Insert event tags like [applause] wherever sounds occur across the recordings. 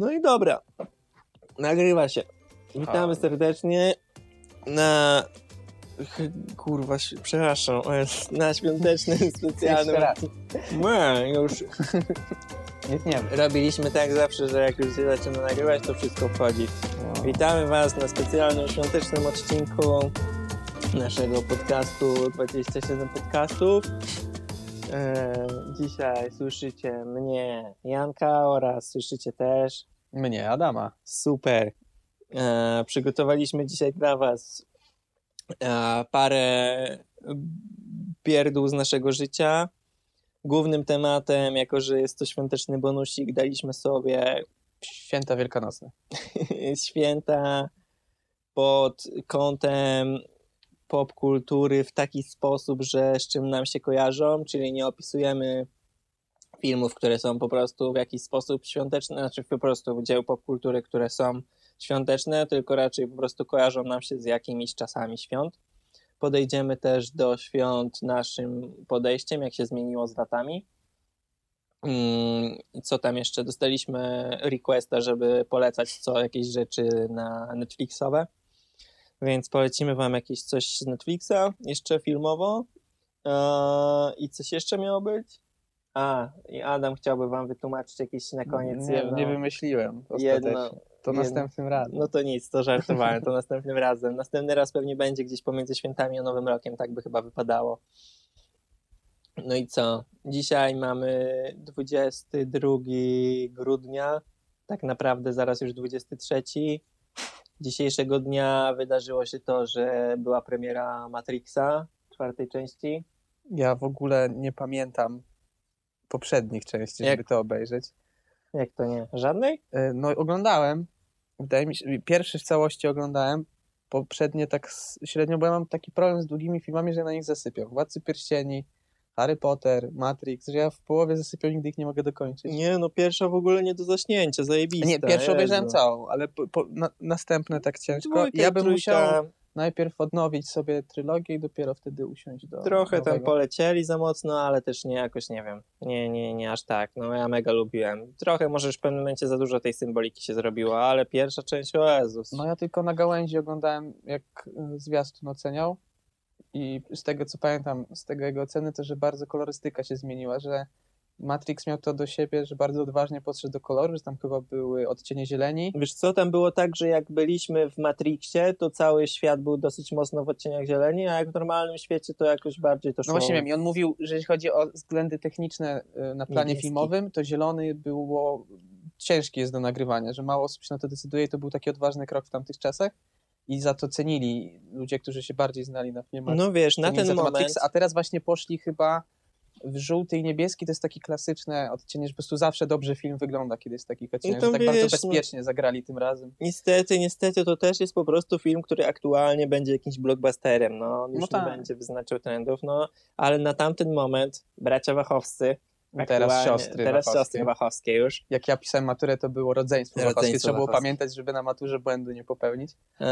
No i dobra. Nagrywa się. Witamy serdecznie na. Kurwa, przepraszam, na świątecznym [laughs] specjalnym. Nie, już [laughs] Nie tniemy. robiliśmy tak zawsze, że jak już się zaczyna nagrywać, to wszystko wchodzi. Witamy Was na specjalnym świątecznym odcinku naszego podcastu 27 podcastów. E, dzisiaj słyszycie mnie, Janka, oraz słyszycie też Mnie, Adama. Super. E, przygotowaliśmy dzisiaj dla Was e, parę pierdół z naszego życia. Głównym tematem, jako że jest to świąteczny bonusik, daliśmy sobie Święta Wielkanocne. [laughs] święta pod kątem popkultury w taki sposób, że z czym nam się kojarzą, czyli nie opisujemy filmów, które są po prostu w jakiś sposób świąteczne, znaczy po prostu dzieł popkultury, które są świąteczne, tylko raczej po prostu kojarzą nam się z jakimiś czasami świąt. Podejdziemy też do świąt naszym podejściem, jak się zmieniło z latami. Mm, co tam jeszcze? Dostaliśmy requesta, żeby polecać co jakieś rzeczy na Netflixowe. Więc polecimy wam jakieś coś z Netflixa, jeszcze filmowo. Eee, I coś jeszcze miało być? A, i Adam chciałby wam wytłumaczyć jakieś na koniec nie, jedno. nie wymyśliłem jedno-. To jedno- następnym razem. No to nic, to żartowałem, to następnym razem. Następny raz pewnie będzie gdzieś pomiędzy świętami a Nowym Rokiem, tak by chyba wypadało. No i co? Dzisiaj mamy 22 grudnia, tak naprawdę zaraz już 23. Dzisiejszego dnia wydarzyło się to, że była premiera Matrixa, czwartej części. Ja w ogóle nie pamiętam poprzednich części, Jak- żeby to obejrzeć. Jak to nie? Żadnej? E, No oglądałem. Wydaje mi się, pierwszy w całości oglądałem. Poprzednie tak średnio, bo ja mam taki problem z długimi filmami, że na nich zasypiam. Władcy Pierścieni, Harry Potter, Matrix, że ja w połowie zasypiam, nigdy ich nie mogę dokończyć. Nie, no pierwsza w ogóle nie do zaśnięcia, zajebista. Nie, pierwszy obejrzałem całą, ale po, po, na, następne tak ciężko. Dwójka ja bym trójka. musiał najpierw odnowić sobie trylogię i dopiero wtedy usiąść do Trochę tam nowego. polecieli za mocno, ale też nie jakoś, nie wiem, nie, nie, nie aż tak. No ja mega lubiłem. Trochę może już w pewnym momencie za dużo tej symboliki się zrobiło, ale pierwsza część, o Jezus. No ja tylko na gałęzi oglądałem, jak y, zwiastun oceniał i z tego, co pamiętam, z tego jego oceny, to, że bardzo kolorystyka się zmieniła, że Matrix miał to do siebie, że bardzo odważnie podszedł do koloru, że tam chyba były odcienie zieleni. Wiesz co, tam było tak, że jak byliśmy w Matrixie, to cały świat był dosyć mocno w odcieniach zieleni, a jak w normalnym świecie to jakoś bardziej to szło. No właśnie wiem, i on mówił, że jeśli chodzi o względy techniczne y, na planie Niebieski. filmowym, to zielony było ciężki jest do nagrywania, że mało osób się na to decyduje i to był taki odważny krok w tamtych czasach i za to cenili ludzie, którzy się bardziej znali na filmach. No wiesz, na ten moment... Matrixa, a teraz właśnie poszli chyba w żółty i niebieski, to jest taki klasyczne odcienie, że po prostu zawsze dobrze film wygląda, kiedy jest w takich odcieniach, to że tak wiesz, bardzo no- bezpiecznie zagrali tym razem. Niestety, niestety to też jest po prostu film, który aktualnie będzie jakimś blockbusterem, no już No nie tak. będzie wyznaczył trendów, no ale na tamten moment bracia Wachowscy, Teraz siostry teraz Wachowskie. siostry Wachowskie już, Jak ja pisałem maturę, to było rodzeństwo, Rodzeństwo Wachowskie. Trzeba było Wachowskie. pamiętać, żeby na maturze błędu nie popełnić. Eee,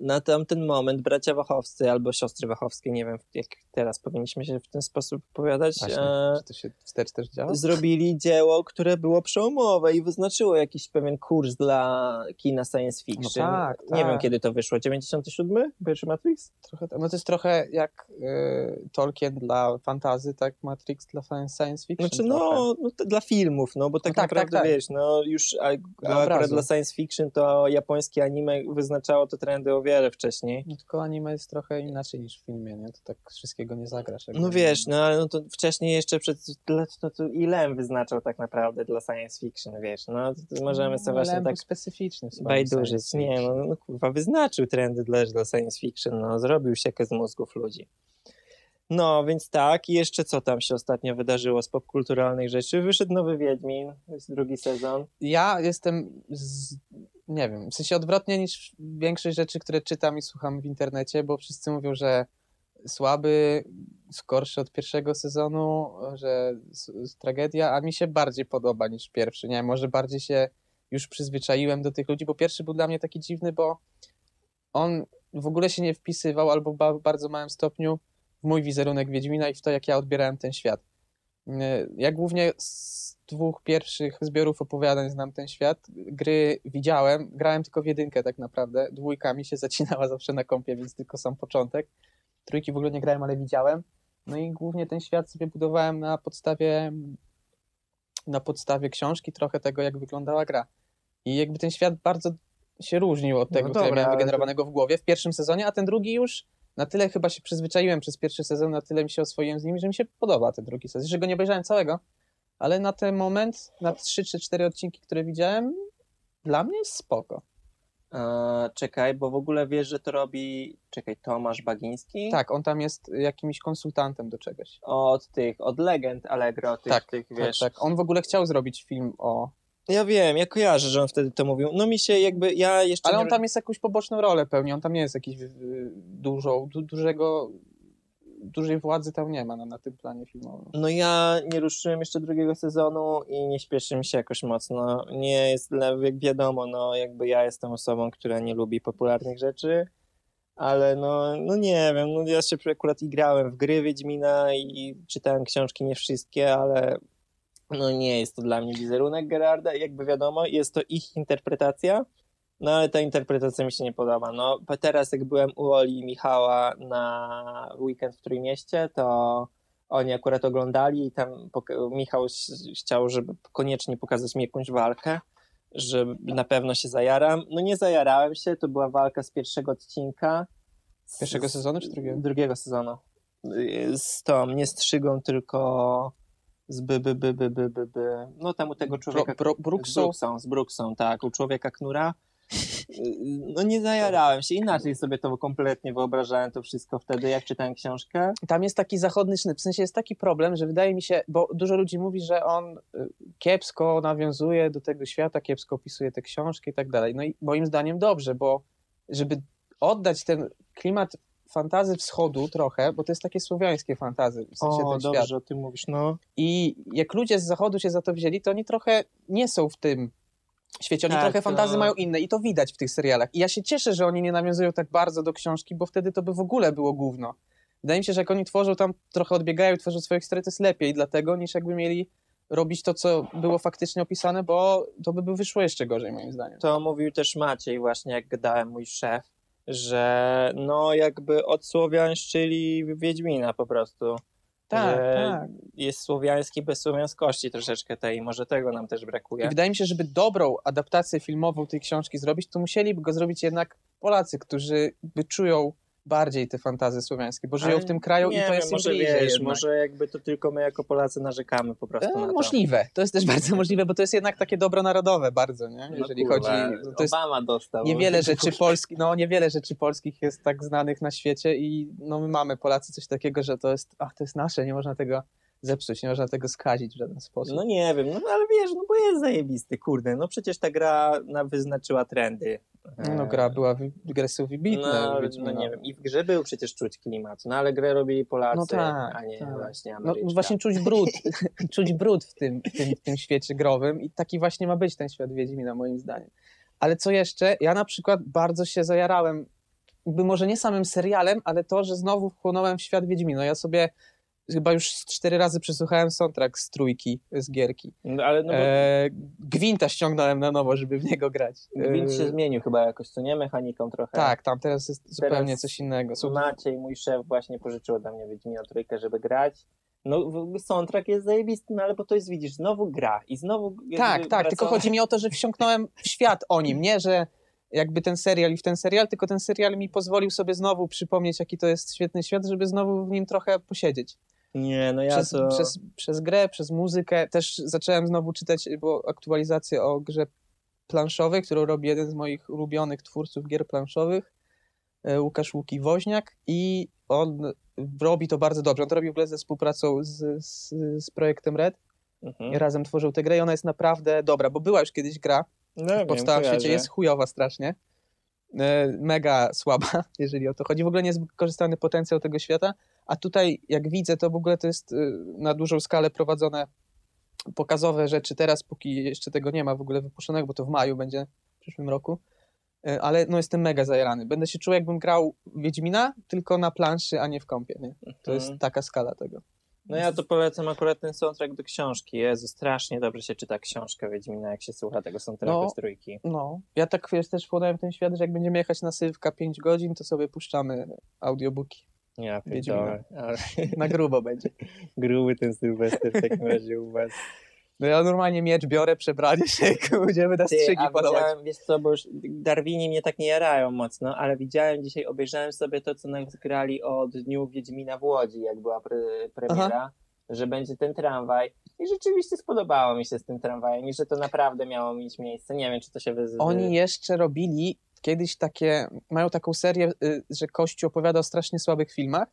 na tamten moment bracia Wachowscy albo siostry Wachowskie, nie wiem jak teraz powinniśmy się w ten sposób opowiadać, Właśnie, eee, czy to się wstecz też działa? zrobili dzieło, które było przełomowe i wyznaczyło jakiś pewien kurs dla kina science fiction. No tak, Nie tak. wiem kiedy to wyszło, 97? Pierwszy Matrix? Trochę, tak. no to jest trochę jak y, Tolkien dla fantazy, tak Matrix dla science science fiction. Znaczy, no, no dla filmów, no bo tak, tak, naprawdę tak, tak. wiesz, no już a, a Dla akurat dla science fiction to japońskie anime wyznaczało te trendy o wiele wcześniej. No, tylko anime jest trochę inaczej niż w filmie, nie? To tak wszystkiego nie zagrasz. No wiesz, no ale no to wcześniej jeszcze przed, no to, Ilem wyznaczał tak naprawdę dla science fiction, wiesz, no to, możemy sobie właśnie Lembo tak specyficzny bajdurzyć. Nie, no, no kurwa, wyznaczył trendy dla, dla science fiction, no zrobił siekę z mózgów ludzi. No, więc tak, i jeszcze co tam się ostatnio wydarzyło z popkulturalnych rzeczy? Wyszedł nowy Wiedźmin, jest drugi sezon. Ja jestem, z, nie wiem, w sensie odwrotnie niż większość rzeczy, które czytam i słucham w internecie, bo wszyscy mówią, że słaby, gorszy od pierwszego sezonu, że tragedia, a mi się bardziej podoba niż pierwszy. Nie wiem, może bardziej się już przyzwyczaiłem do tych ludzi, bo pierwszy był dla mnie taki dziwny, bo on w ogóle się nie wpisywał albo w bardzo małym stopniu mój wizerunek Wiedźmina i w to, jak ja odbierałem ten świat. E, Ja głównie z dwóch pierwszych zbiorów opowiadań znam ten świat. Gry widziałem, grałem tylko w jedynkę tak naprawdę. Dwójka mi się [laughs] zacinała zawsze na kompie, więc tylko sam początek. Trójki w ogóle nie grałem, ale widziałem. No i głównie ten świat sobie budowałem na podstawie na podstawie książki, trochę tego, jak wyglądała gra. I jakby ten świat bardzo się różnił od No tego, co ja dobra, miałem wygenerowanego w głowie w pierwszym sezonie, a ten drugi już na tyle chyba się przyzwyczaiłem przez pierwszy sezon, na tyle mi się oswoiłem z nim, że mi się podoba ten drugi sezon. Że go nie obejrzałem całego, ale na ten moment, na trzy czy cztery odcinki, które widziałem, dla mnie jest spoko. E, czekaj, bo w ogóle wiesz, że to robi, czekaj, Tomasz Bagiński? Tak, on tam jest jakimś konsultantem do czegoś. Od tych, od legend Allegro, tych, Tak, tych Tak, wiesz. tak. On w ogóle chciał zrobić film o... Ja wiem, ja kojarzę, że on wtedy to mówił. No mi się jakby, ja jeszcze Ale nie... on tam jest jakąś poboczną rolę pełni, on tam nie jest jakiś y, dużą, du, dużego, dużej władzy tam nie ma na, na tym planie filmowym. No ja nie ruszyłem jeszcze drugiego sezonu i nie śpieszy mi się jakoś mocno. Nie jest, jak wiadomo, no jakby ja jestem osobą, która nie lubi popularnych rzeczy, ale no, no nie wiem, no ja się akurat i grałem w gry Wiedźmina i czytałem książki, nie wszystkie, ale no nie jest to dla mnie wizerunek Gerarda, jakby wiadomo, jest to ich interpretacja, no ale ta interpretacja mi się nie podoba. No teraz jak byłem u Oli i Michała na weekend w Trójmieście, to oni akurat oglądali i tam Michał chciał, żeby koniecznie pokazać mi jakąś walkę, że na pewno się zajaram. No nie zajarałem się, to była walka z pierwszego odcinka. Z, Pierwszego sezonu czy drugiego? Drugiego sezonu. Y, Z tą, nie strzygą, tylko z by, by, by, by, by, by, by. No tam u tego człowieka... Bro, Z Brooksą, Brooksą, z Brooksą, tak, u człowieka knura. [laughs] No nie zajarałem się, inaczej sobie to kompletnie wyobrażałem to wszystko wtedy, jak czytałem książkę. tam jest taki zachodny sznyt, w sensie jest taki problem, że wydaje mi się, bo dużo ludzi mówi, że on y, kiepsko nawiązuje do tego świata, kiepsko opisuje te książki i tak dalej. No i moim zdaniem dobrze, bo żeby oddać ten klimat fantazy wschodu trochę, bo to jest takie słowiańskie fantazy, w sensie O, ten dobrze, świat. o tym mówisz, no. I jak ludzie z zachodu się za to wzięli, to oni trochę nie są w tym świecie. Oni Tak, trochę to- fantazy mają inne i to widać w tych serialach. I ja się cieszę, że oni nie nawiązują tak bardzo do książki, bo wtedy to by w ogóle było gówno. Wydaje mi się, że jak oni tworzą tam, trochę odbiegają, tworzą swoje historie, to jest lepiej dlatego, niż jakby mieli robić to, co było faktycznie opisane, bo to by by wyszło jeszcze gorzej, moim zdaniem. To mówił też Maciej właśnie, jak gadałem mój szef, że no jakby odsłowiańszczyli Wiedźmina po prostu. Tak, tak. Jest słowiański bez słowiańskości troszeczkę tej, może tego nam też I brakuje. wydaje mi się, żeby dobrą adaptację filmową tej książki zrobić, to musieliby go zrobić jednak Polacy, którzy by czują bardziej te fantazy słowiańskie, bo żyją w tym kraju nie i to wiem, jest może wiesz, może jakby to tylko my jako Polacy narzekamy po prostu na E, to. możliwe. To jest też [laughs] bardzo możliwe, bo to jest jednak takie dobro narodowe bardzo, nie? No Jeżeli kurwa, chodzi... no To jest Obama dostał. niewiele rzeczy polskich, no niewiele rzeczy polskich jest tak znanych na świecie i no my mamy Polacy coś takiego, że to jest, ach, to jest nasze, nie można tego zepsuć, nie można tego skazić w żaden sposób. No nie wiem, no ale wiesz, no bo jest zajebisty, kurde, no przecież ta gra na, wyznaczyła trendy. No gra była, gry są wybitne. No, no nie wiem, i w grze był przecież czuć klimat, no ale grę robili Polacy, No tak, a nie tak. właśnie No właśnie czuć brud, [laughs] czuć brud w tym, w, tym, w tym świecie growym i taki właśnie ma być ten świat Wiedźmina moim zdaniem. Ale co jeszcze? Ja na przykład bardzo się zajarałem, by może nie samym serialem, ale to, że znowu wchłonąłem w świat Wiedźmina. Ja sobie chyba już cztery razy przesłuchałem soundtrack z trójki, z gierki. No, ale no bo E, Gwinta ściągnąłem na nowo, żeby w niego grać. Gwint się E, zmienił chyba jakoś, co nie? Mechaniką trochę. tak, tam teraz jest zupełnie Teraz coś innego. Maciej, mój szef, właśnie pożyczył ode mnie Wiedźmina trójkę, żeby grać. No soundtrack jest zajebisty, no ale bo to jest, widzisz, znowu gra i znowu Tak, tak, tylko chodzi mi o to, że wsiąknąłem w świat o nim, nie, że jakby ten serial i w ten serial, tylko ten serial mi pozwolił sobie znowu przypomnieć, jaki to jest świetny świat, żeby znowu w nim trochę posiedzieć. Nie, no ja Przez, to... przez, przez grę, przez muzykę. Też zacząłem znowu czytać, bo aktualizację o grze planszowej, którą robi jeden z moich ulubionych twórców gier planszowych, e, Łukasz Łuki Woźniak i on robi to bardzo dobrze. On to robi w ogóle ze współpracą z, z, z projektem Red. Mhm. Razem tworzył tę grę i ona jest naprawdę dobra, bo była już kiedyś gra, No, w świecie, jest chujowa strasznie. E, Mega słaba, [laughs] jeżeli o to chodzi. W ogóle nie jest wykorzystany potencjał tego świata, a tutaj jak widzę, to w ogóle to jest y, na dużą skalę prowadzone pokazowe rzeczy. Teraz, póki jeszcze tego nie ma w ogóle wypuszczonego, bo to w maju będzie w przyszłym roku, E, ale no jestem mega zajarany. Będę się czuł jakbym grał Wiedźmina, tylko na planszy, a nie w kąpie. Nie? To jest Mhm. taka skala tego. No ja to polecam akurat ten soundtrack do książki. Jezu, strasznie dobrze się czyta książkę Wiedźmina, jak się słucha tego soundtracku No. z trójki. No, ja tak wiesz, też w ten świat, że jak będziemy jechać na Sylwka 5 godzin, to sobie puszczamy audiobooki. Ja pierdolę, ale Na grubo będzie. [laughs] gruby ten Sylwester w takim razie u was. No ja normalnie miecz biorę, przebranie się [laughs] i będziemy na Ty, strzygi a polować. widziałem, wiesz co, bo już Darwini mnie tak nie jarają mocno, ale widziałem dzisiaj, obejrzałem sobie to, co nagrali o Dniu Wiedźmina w Łodzi, jak była pre, premiera, że będzie ten tramwaj i rzeczywiście spodobało mi się z tym tramwajem i że to naprawdę miało mieć miejsce. Nie wiem, czy to się wyz... Oni jeszcze robili kiedyś takie, mają taką serię, y, że Kościół opowiada o strasznie słabych filmach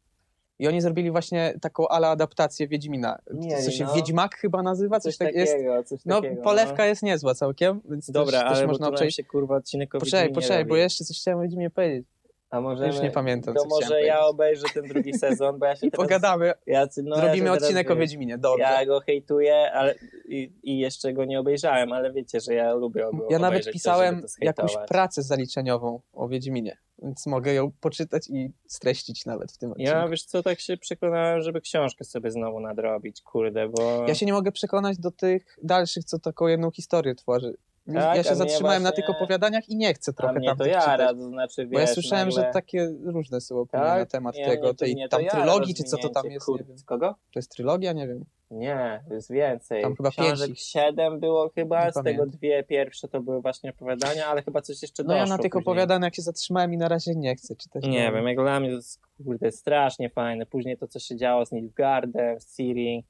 i oni zrobili właśnie taką ala adaptację Wiedźmina. Mieli, Co się no. Wiedźmak chyba nazywa? Coś, coś tak jest. takiego, coś No, takiego. polewka jest niezła całkiem, więc Dobra, też, ale też można przejść. się kurwa odcinek o Poczekaj, Wiedźminie poczekaj, bo jeszcze coś chciałem o Wiedźmie powiedzieć. A możemy, Już nie pamiętam, To może ja obejrzę ten drugi sezon, bo ja się I teraz... pogadamy. Ja, no, ja Zrobimy się teraz, odcinek o wiesz, Wiedźminie, dobrze. Ja go hejtuję, ale i, i jeszcze go nie obejrzałem, ale wiecie, że ja lubię go Ja nawet pisałem to jakąś pracę zaliczeniową o Wiedźminie, więc mogę ją poczytać i streścić nawet w tym odcinku. Ja wiesz co, tak się przekonałem, żeby książkę sobie znowu nadrobić, kurde, bo... Ja się nie mogę przekonać do tych dalszych, co taką jedną historię tworzy. Tak, ja się zatrzymałem na właśnie- tych opowiadaniach i nie chcę trochę tam to jara, czytać. to znaczy, Bo ja wiesz, słyszałem, nagle... że takie różne są opinie Tak? na temat Nie, tego, mnie to- tej tam jara trylogii, czy co to tam jest, nie wiem. Kogo? To jest trylogia? Nie wiem. Nie, jest więcej. Tam chyba Książek pięć siedem było chyba, Nie z tego pamiętam. dwie pierwsze to były właśnie opowiadania, ale chyba coś jeszcze No doszło ja na tych opowiadaniach się zatrzymałem i na razie nie chcę czytać. Nie wiem, jak dla mnie to jest kurde, strasznie fajne. Później to, co się działo z Nilfgaardem, z Ciri.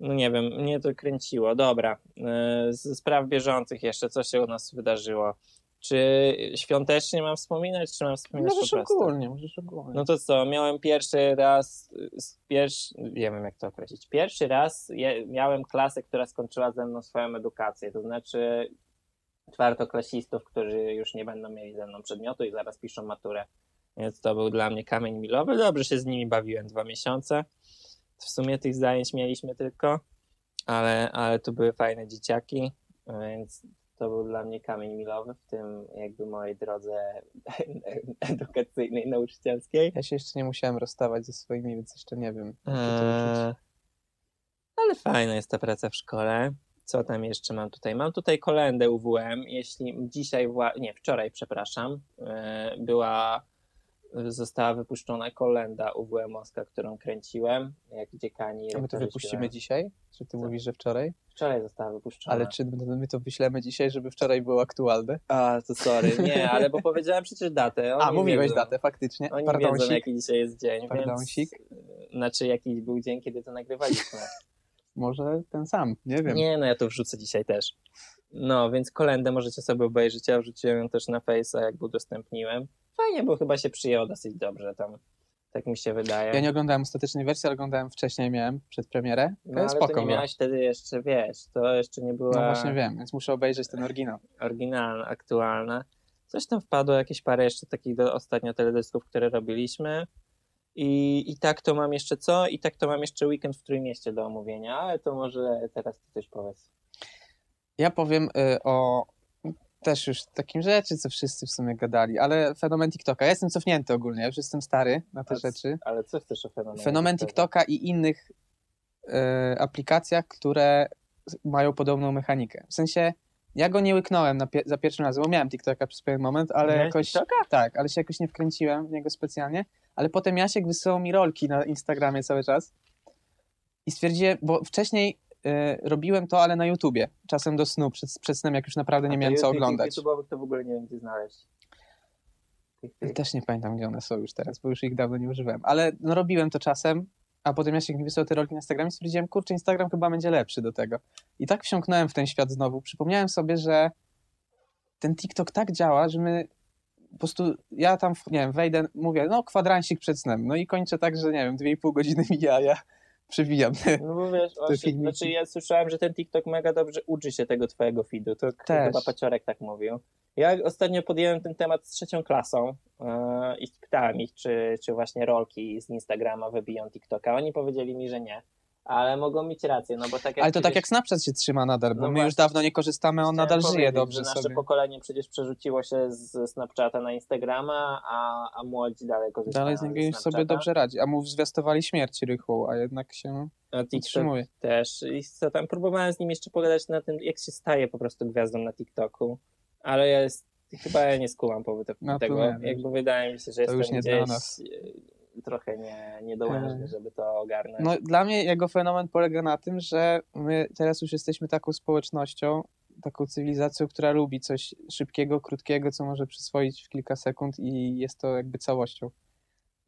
No nie wiem, mnie to kręciło. Dobra, yy, z spraw bieżących jeszcze, co się u nas wydarzyło? Czy świątecznie mam wspominać, czy mam wspominać Możesz po prostu? ogólnie, możesz ogólnie. No to co, miałem pierwszy raz, pierwszy, nie wiem jak to określić, pierwszy raz miałem klasę, która skończyła ze mną swoją edukację, to znaczy czwartoklasistów, którzy już nie będą mieli ze mną przedmiotu i zaraz piszą maturę. Więc to był dla mnie kamień milowy. Dobrze się z nimi bawiłem dwa miesiące. W sumie tych zajęć mieliśmy tylko, ale, ale to były fajne dzieciaki, więc to był dla mnie kamień milowy w tym jakby mojej drodze [laughs] edukacyjnej, nauczycielskiej. Ja się jeszcze nie musiałem rozstawać ze swoimi, więc jeszcze nie wiem. jak to Eee, uczuć. ale fajna jest ta praca w szkole. Co tam jeszcze mam tutaj? Mam tutaj kolendę UWM. Jeśli dzisiaj, nie, wczoraj, przepraszam, e, była, została wypuszczona kolenda UWM-owska, którą kręciłem, jak dziekani. A my to wypuścimy śpiewają. dzisiaj? Czy ty Co? mówisz, że wczoraj? Wczoraj została wypuszczona. Ale czy my to wyślemy dzisiaj, żeby wczoraj było aktualne? A, to sorry. Nie, ale bo powiedziałem przecież datę. A, Oni mówiłeś wiedzą. datę, faktycznie. Oni Pardonsik. wiedzą, jaki dzisiaj jest dzień, Pardonsik. więc... Znaczy, jaki był dzień, kiedy to nagrywaliśmy. [laughs] Może ten sam, nie wiem. Nie, no ja to wrzucę dzisiaj też. No, więc kolendę możecie sobie obejrzeć. Ja wrzuciłem ją też na Face'a, jak udostępniłem. Fajnie, bo chyba się przyjęło dosyć dobrze tam. Tak mi się wydaje. Ja nie oglądałem ostatecznej wersji, ale oglądałem wcześniej, miałem przed premierę. no, ale Spoko to nie miałeś wtedy jeszcze, wiesz, to jeszcze nie była No właśnie wiem, więc muszę obejrzeć ten oryginał. oryginalna, aktualna. Coś tam wpadło, jakieś parę jeszcze takich do, ostatnio teledysków, które robiliśmy. I, I tak to mam jeszcze co? I tak to mam jeszcze weekend w Trójmieście do omówienia, ale to może teraz ty coś powiedz. Ja powiem y, o też już takim rzeczy, co wszyscy w sumie gadali, ale fenomen TikToka. Ja jestem cofnięty ogólnie, ja już jestem stary na te A c- rzeczy. Ale co chcesz o fenomenie? Fenomen TikToka i innych y, aplikacjach, które mają podobną mechanikę. W sensie, ja go nie łyknąłem pie- za pierwszym razem, bo miałem TikToka przez pewien moment, ale Miałeś jakoś... TikToka? Tak, ale się jakoś nie wkręciłem w niego specjalnie. Ale potem Jasiek wysyłał mi rolki na Instagramie cały czas i stwierdziłem, bo wcześniej robiłem to, ale na YouTubie, czasem do snu, przed, przed snem, jak już naprawdę nie miałem co oglądać. YouTube'owych to w ogóle nie wiem, gdzie znaleźć. Też nie pamiętam, gdzie one są już teraz, bo już ich dawno nie używałem. Ale no, robiłem to czasem, a potem Jasiek mi wysłał te rolki na Instagramie i stwierdziłem, kurczę, Instagram chyba będzie lepszy do tego. I tak wsiąknąłem w ten świat znowu. Przypomniałem sobie, że ten TikTok tak działa, że my po prostu, ja tam, nie wiem, wejdę, mówię, no kwadransik przed snem, no i kończę tak, że nie wiem, dwie i pół godziny mija, ja przewijam. No bo wiesz, właśnie, znaczy ja słyszałem, że ten TikTok mega dobrze uczy się tego twojego feedu. To Też. chyba Paciorek tak mówił. Ja ostatnio podjąłem ten temat z trzecią klasą yy, i pytałem ich, czy, czy właśnie rolki z Instagrama wybiją TikToka. Oni powiedzieli mi, że nie. Ale mogą mieć rację, no bo tak jak Ale to tak jak Snapchat się trzyma nadal, bo No my już właśnie. dawno nie korzystamy, on nadal żyje dobrze nasze sobie. pokolenie przecież przerzuciło się z Snapchata na Instagrama, a, a młodzi dalej korzystają Dalej z niego już sobie dobrze radzi, a mu zwiastowali śmierć rychłą, a jednak się A TikTok utrzymuje. też. I co tam, próbowałem z nim jeszcze pogadać na tym, jak się staje po prostu gwiazdą na TikToku, ale ja jest, chyba ja nie skułam powodu No tego. Jakby wydaje mi się, że to jestem już nie gdzieś dla nas. Trochę nie, niedołężny, E. żeby to ogarnąć. No, dla mnie jego fenomen polega na tym, że my teraz już jesteśmy taką społecznością, taką cywilizacją, która lubi coś szybkiego, krótkiego, co może przyswoić w kilka sekund i jest to jakby całością.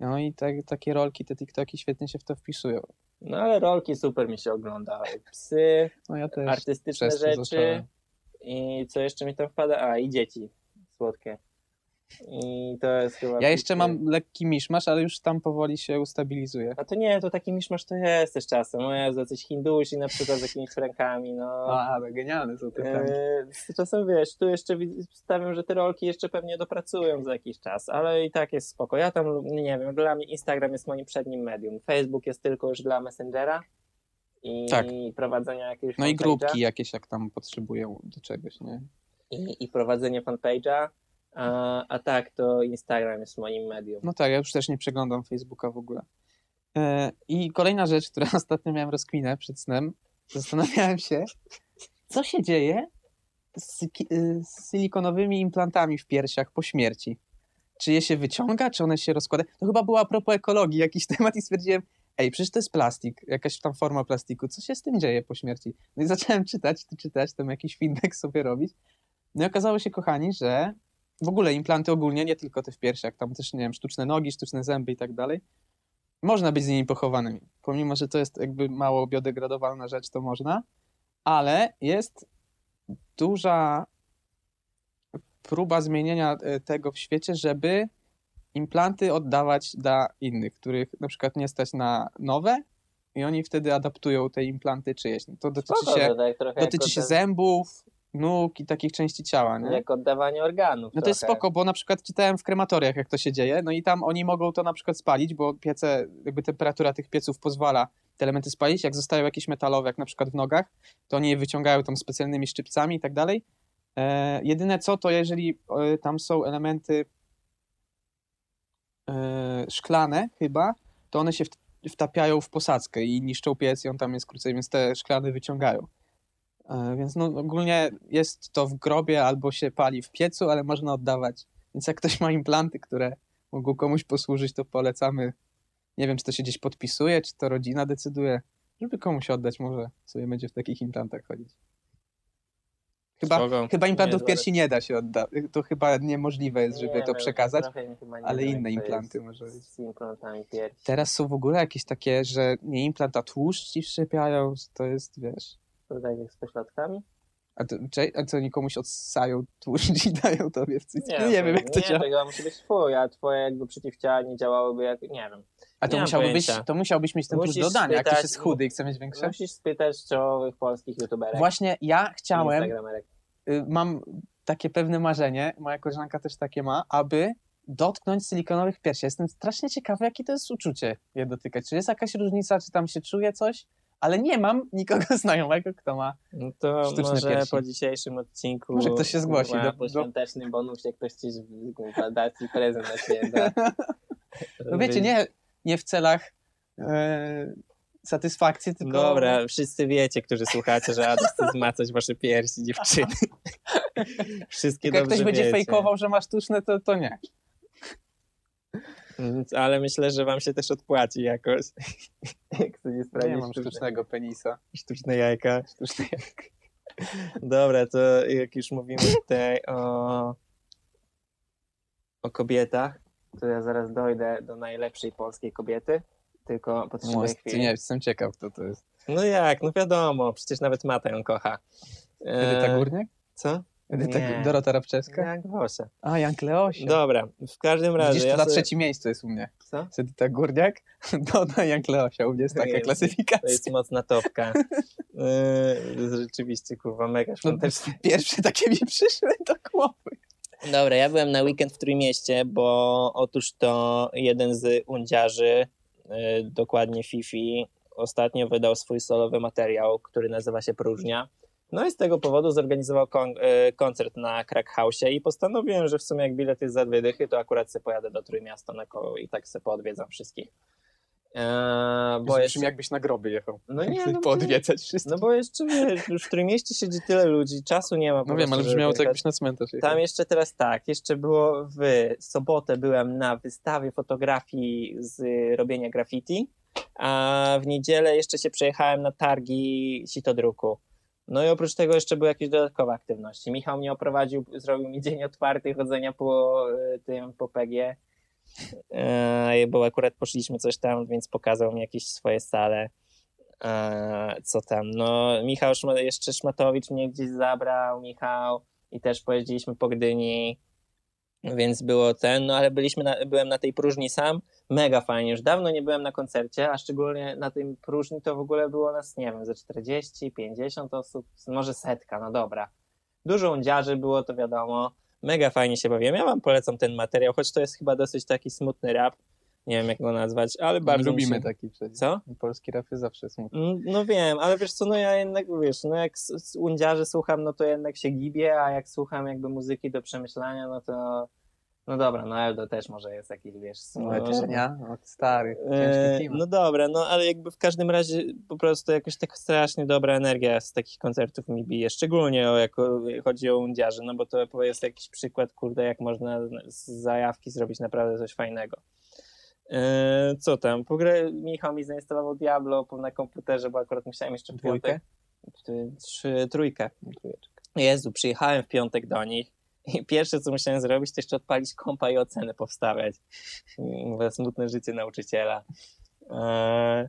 No i tak, takie rolki, te TikToki świetnie się w to wpisują. No ale rolki super mi się ogląda. Psy, No ja też. artystyczne rzeczy zacząłem. i co jeszcze mi tam wpada? A, i dzieci słodkie. I to jest chyba... Ja jeszcze mam lekki miszmasz, ale już tam powoli się ustabilizuje. A to nie, to taki miszmasz to jest też czasem. O Jezu, jacyś Hindusi na przykład z jakimiś frankami, no. A, no genialne są te. Eee, czasem wiesz, tu jeszcze stawiam, że te rolki jeszcze pewnie dopracują za jakiś czas, ale i tak jest spoko. Ja tam, lub- nie wiem, dla mnie Instagram jest moim przednim medium. Facebook jest tylko już dla Messengera i Tak. prowadzenia jakiegoś No i grupki jakieś jak tam potrzebują do czegoś, nie? I, i prowadzenie fanpage'a, a, a tak to Instagram jest moim medium. No tak, ja już też nie przeglądam Facebooka w ogóle. E, I kolejna rzecz, która [laughs] ostatnio miałem rozkminę przed snem, zastanawiałem się, co się dzieje z, y, z silikonowymi implantami w piersiach po śmierci. Czy je się wyciąga, czy one się rozkładają? To chyba było a propos ekologii jakiś [laughs] temat i stwierdziłem, ej, przecież to jest plastik, jakaś tam forma plastiku, co się z tym dzieje po śmierci? No i zacząłem czytać, czytać, tam jakiś feedback sobie robić. No i okazało się, kochani, że w ogóle implanty ogólnie, nie tylko te w piersiach, tam też, nie wiem, sztuczne nogi, sztuczne zęby i tak dalej, można być z nimi pochowanymi. Pomimo, że to jest jakby mało biodegradowalna rzecz, to można, ale jest duża próba zmienienia e, tego w świecie, żeby implanty oddawać dla innych, których na przykład nie stać na nowe i oni wtedy adaptują te implanty czyjeś. No To dotyczy Spoko, się, tak dotyczy się zębów, nóg i takich części ciała, nie? Jak oddawanie organów. No to jest spoko, bo na przykład czytałem w krematoriach, jak to się dzieje, no i tam oni mogą to na przykład spalić, bo piece, jakby temperatura tych pieców pozwala te elementy spalić. Jak zostają jakieś metalowe, jak na przykład w nogach, to oni je wyciągają tam specjalnymi szczypcami i tak dalej. E, jedyne co, to jeżeli e, tam są elementy e, szklane chyba, to one się w, wtapiają w posadzkę i niszczą piec i on tam jest krócej, więc te szklane wyciągają. E, Więc no, ogólnie jest to w grobie albo się pali w piecu, ale można oddawać. Więc jak ktoś ma implanty, które mogą komuś posłużyć, to polecamy. Nie wiem, czy to się gdzieś podpisuje, czy to rodzina decyduje, żeby komuś oddać, może sobie będzie w takich implantach chodzić. Chyba, Spoko. chyba implantów Niezłe piersi nie da się oddać. To chyba niemożliwe jest, żeby Nie to wiem, przekazać, nie ale inne implanty może być. Z implantami piersi. Teraz są w ogóle jakieś takie, że nie implant, a tłuszcz ci wszczepiają, to jest, wiesz... Jak z pośladkami? A, to, a co, oni komuś odsają tłuszcz i [laughs] dają tobie w cycki? Nie, nie wiem, jak to nie, działa. to chyba musi być twój, a twoje jakby przeciwciała nie działałyby jak, nie wiem. A to, nie musiałby być, to musiałbyś mieć ten tłuszcz dodania, jak ktoś spytać- jest chudy i chce mieć większe. Musisz spytać czołowych polskich youtuberek. Właśnie ja chciałem, y, mam takie pewne marzenie, moja koleżanka też takie ma, aby dotknąć silikonowych piersi. Jestem strasznie ciekawy, jakie to jest uczucie je dotykać. Czy jest jakaś różnica, czy tam się czuje coś? Ale nie mam nikogo [laughs] znajomego, kto ma. No to Sztuczne może piersi. po dzisiejszym odcinku Może ktoś się zgłosi do- po do- świątecznym bonusie ktoś ci da ci prezent na święta. [laughs] No wiecie, nie, nie w celach e, satysfakcji, tylko... Dobra, wszyscy wiecie, którzy słuchacie, że Adam chce zmacać wasze piersi, dziewczyny. [laughs] Wszystkie Tylko jak dobrze ktoś będzie wiecie. fejkował, że ma sztuczne, to, to nie. Więc- Ale myślę, że wam się też odpłaci jakoś. Jak chcecie Nie sprawdzić mam sztucznego penisa. sztuczne jajka. Sztuczne jajka. Dobra, to jak już mówimy tutaj o, o kobietach, to ja zaraz dojdę do najlepszej polskiej kobiety. Tylko potrzebuję Most, chwili. nie, jestem ciekaw, kto to jest. No jak, no wiadomo, przecież nawet Mata ją kocha. Edyta E, Górniak? Co? Edyta, nie. Dorota Rabczewska? A, Jan Kleosia. Dobra, w każdym razie. Widzisz, to ja na sobie- trzecim miejscu jest u mnie. Co? Edyta Górniak, [laughs] Dona Jan Kleosia. U mnie jest taka Jezu, klasyfikacja. To jest mocna topka. Yy, [laughs] rzeczywiście, kurwa, mega No, świąteczna. pierwsze takie mi przyszły do głowy. Dobra, ja byłem na weekend w Trójmieście, bo otóż to jeden z undziarzy, yy, dokładnie Fifi, ostatnio wydał swój solowy materiał, który nazywa się Próżnia. No i z tego powodu zorganizował kon e, koncert na Crack i postanowiłem, że w sumie jak bilet jest za dwie dychy, to akurat se pojadę do Trójmiasta na koło i tak se poodwiedzam wszystkich. Eee, bo jeszcze... jakbyś na groby jechał. No [laughs] nie, no, poodwiedzać wszystko. No bo jeszcze wiesz, już w Trójmieście siedzi tyle ludzi, czasu nie ma. No wiem, ale brzmiało to jakbyś na cmentarz jechał. Tam jeszcze teraz tak, jeszcze było w sobotę byłem na wystawie fotografii z robienia graffiti, a w niedzielę jeszcze się przejechałem na targi sitodruku. No i oprócz tego jeszcze były jakieś dodatkowe aktywności. Michał mnie oprowadził, zrobił mi dzień otwarty chodzenia po e, tym, po PG E, bo akurat poszliśmy coś tam, więc pokazał mi jakieś swoje sale. E, co tam? No, Michał jeszcze Szmatowicz mnie gdzieś zabrał, Michał, i też pojeździliśmy po Gdyni, więc było ten, no ale byliśmy na, byłem na tej próżni sam, mega fajnie, już dawno nie byłem na koncercie, a szczególnie na tej próżni to w ogóle było nas, nie wiem, ze 40, 50 osób, może setka, no dobra. Dużo undziarzy było, to wiadomo, Mega fajnie się bawiłem. Ja wam polecam ten materiał, choć to jest chyba dosyć taki smutny rap. Nie wiem, jak go nazwać, ale bardzo. lubimy się... taki przecież. Co? Polski rap jest zawsze smutny. No, no, wiem, ale wiesz co, no ja jednak, wiesz, no jak z undziarzy słucham, no to jednak się gibię, a jak słucham jakby muzyki do przemyślania, no to no dobra, no Eldo też może jest jakiś, wiesz... No, Eternia, no, stary, e, No dobra, no ale jakby w każdym razie po prostu jakoś tak strasznie dobra energia z takich koncertów mi bije, szczególnie o, jak chodzi o undiarzy, no bo to jest jakiś przykład, kurde, jak można z zajawki zrobić naprawdę coś fajnego. E, co tam? Po grę Michał mi zainstalował Diablo na komputerze, bo akurat musiałem jeszcze w piątek... Trójkę? Trójkę. Jezu, przyjechałem w piątek do nich i pierwsze, co musiałem zrobić, to jeszcze odpalić kompa i oceny powstawiać. Mówię, smutne życie nauczyciela. Eee,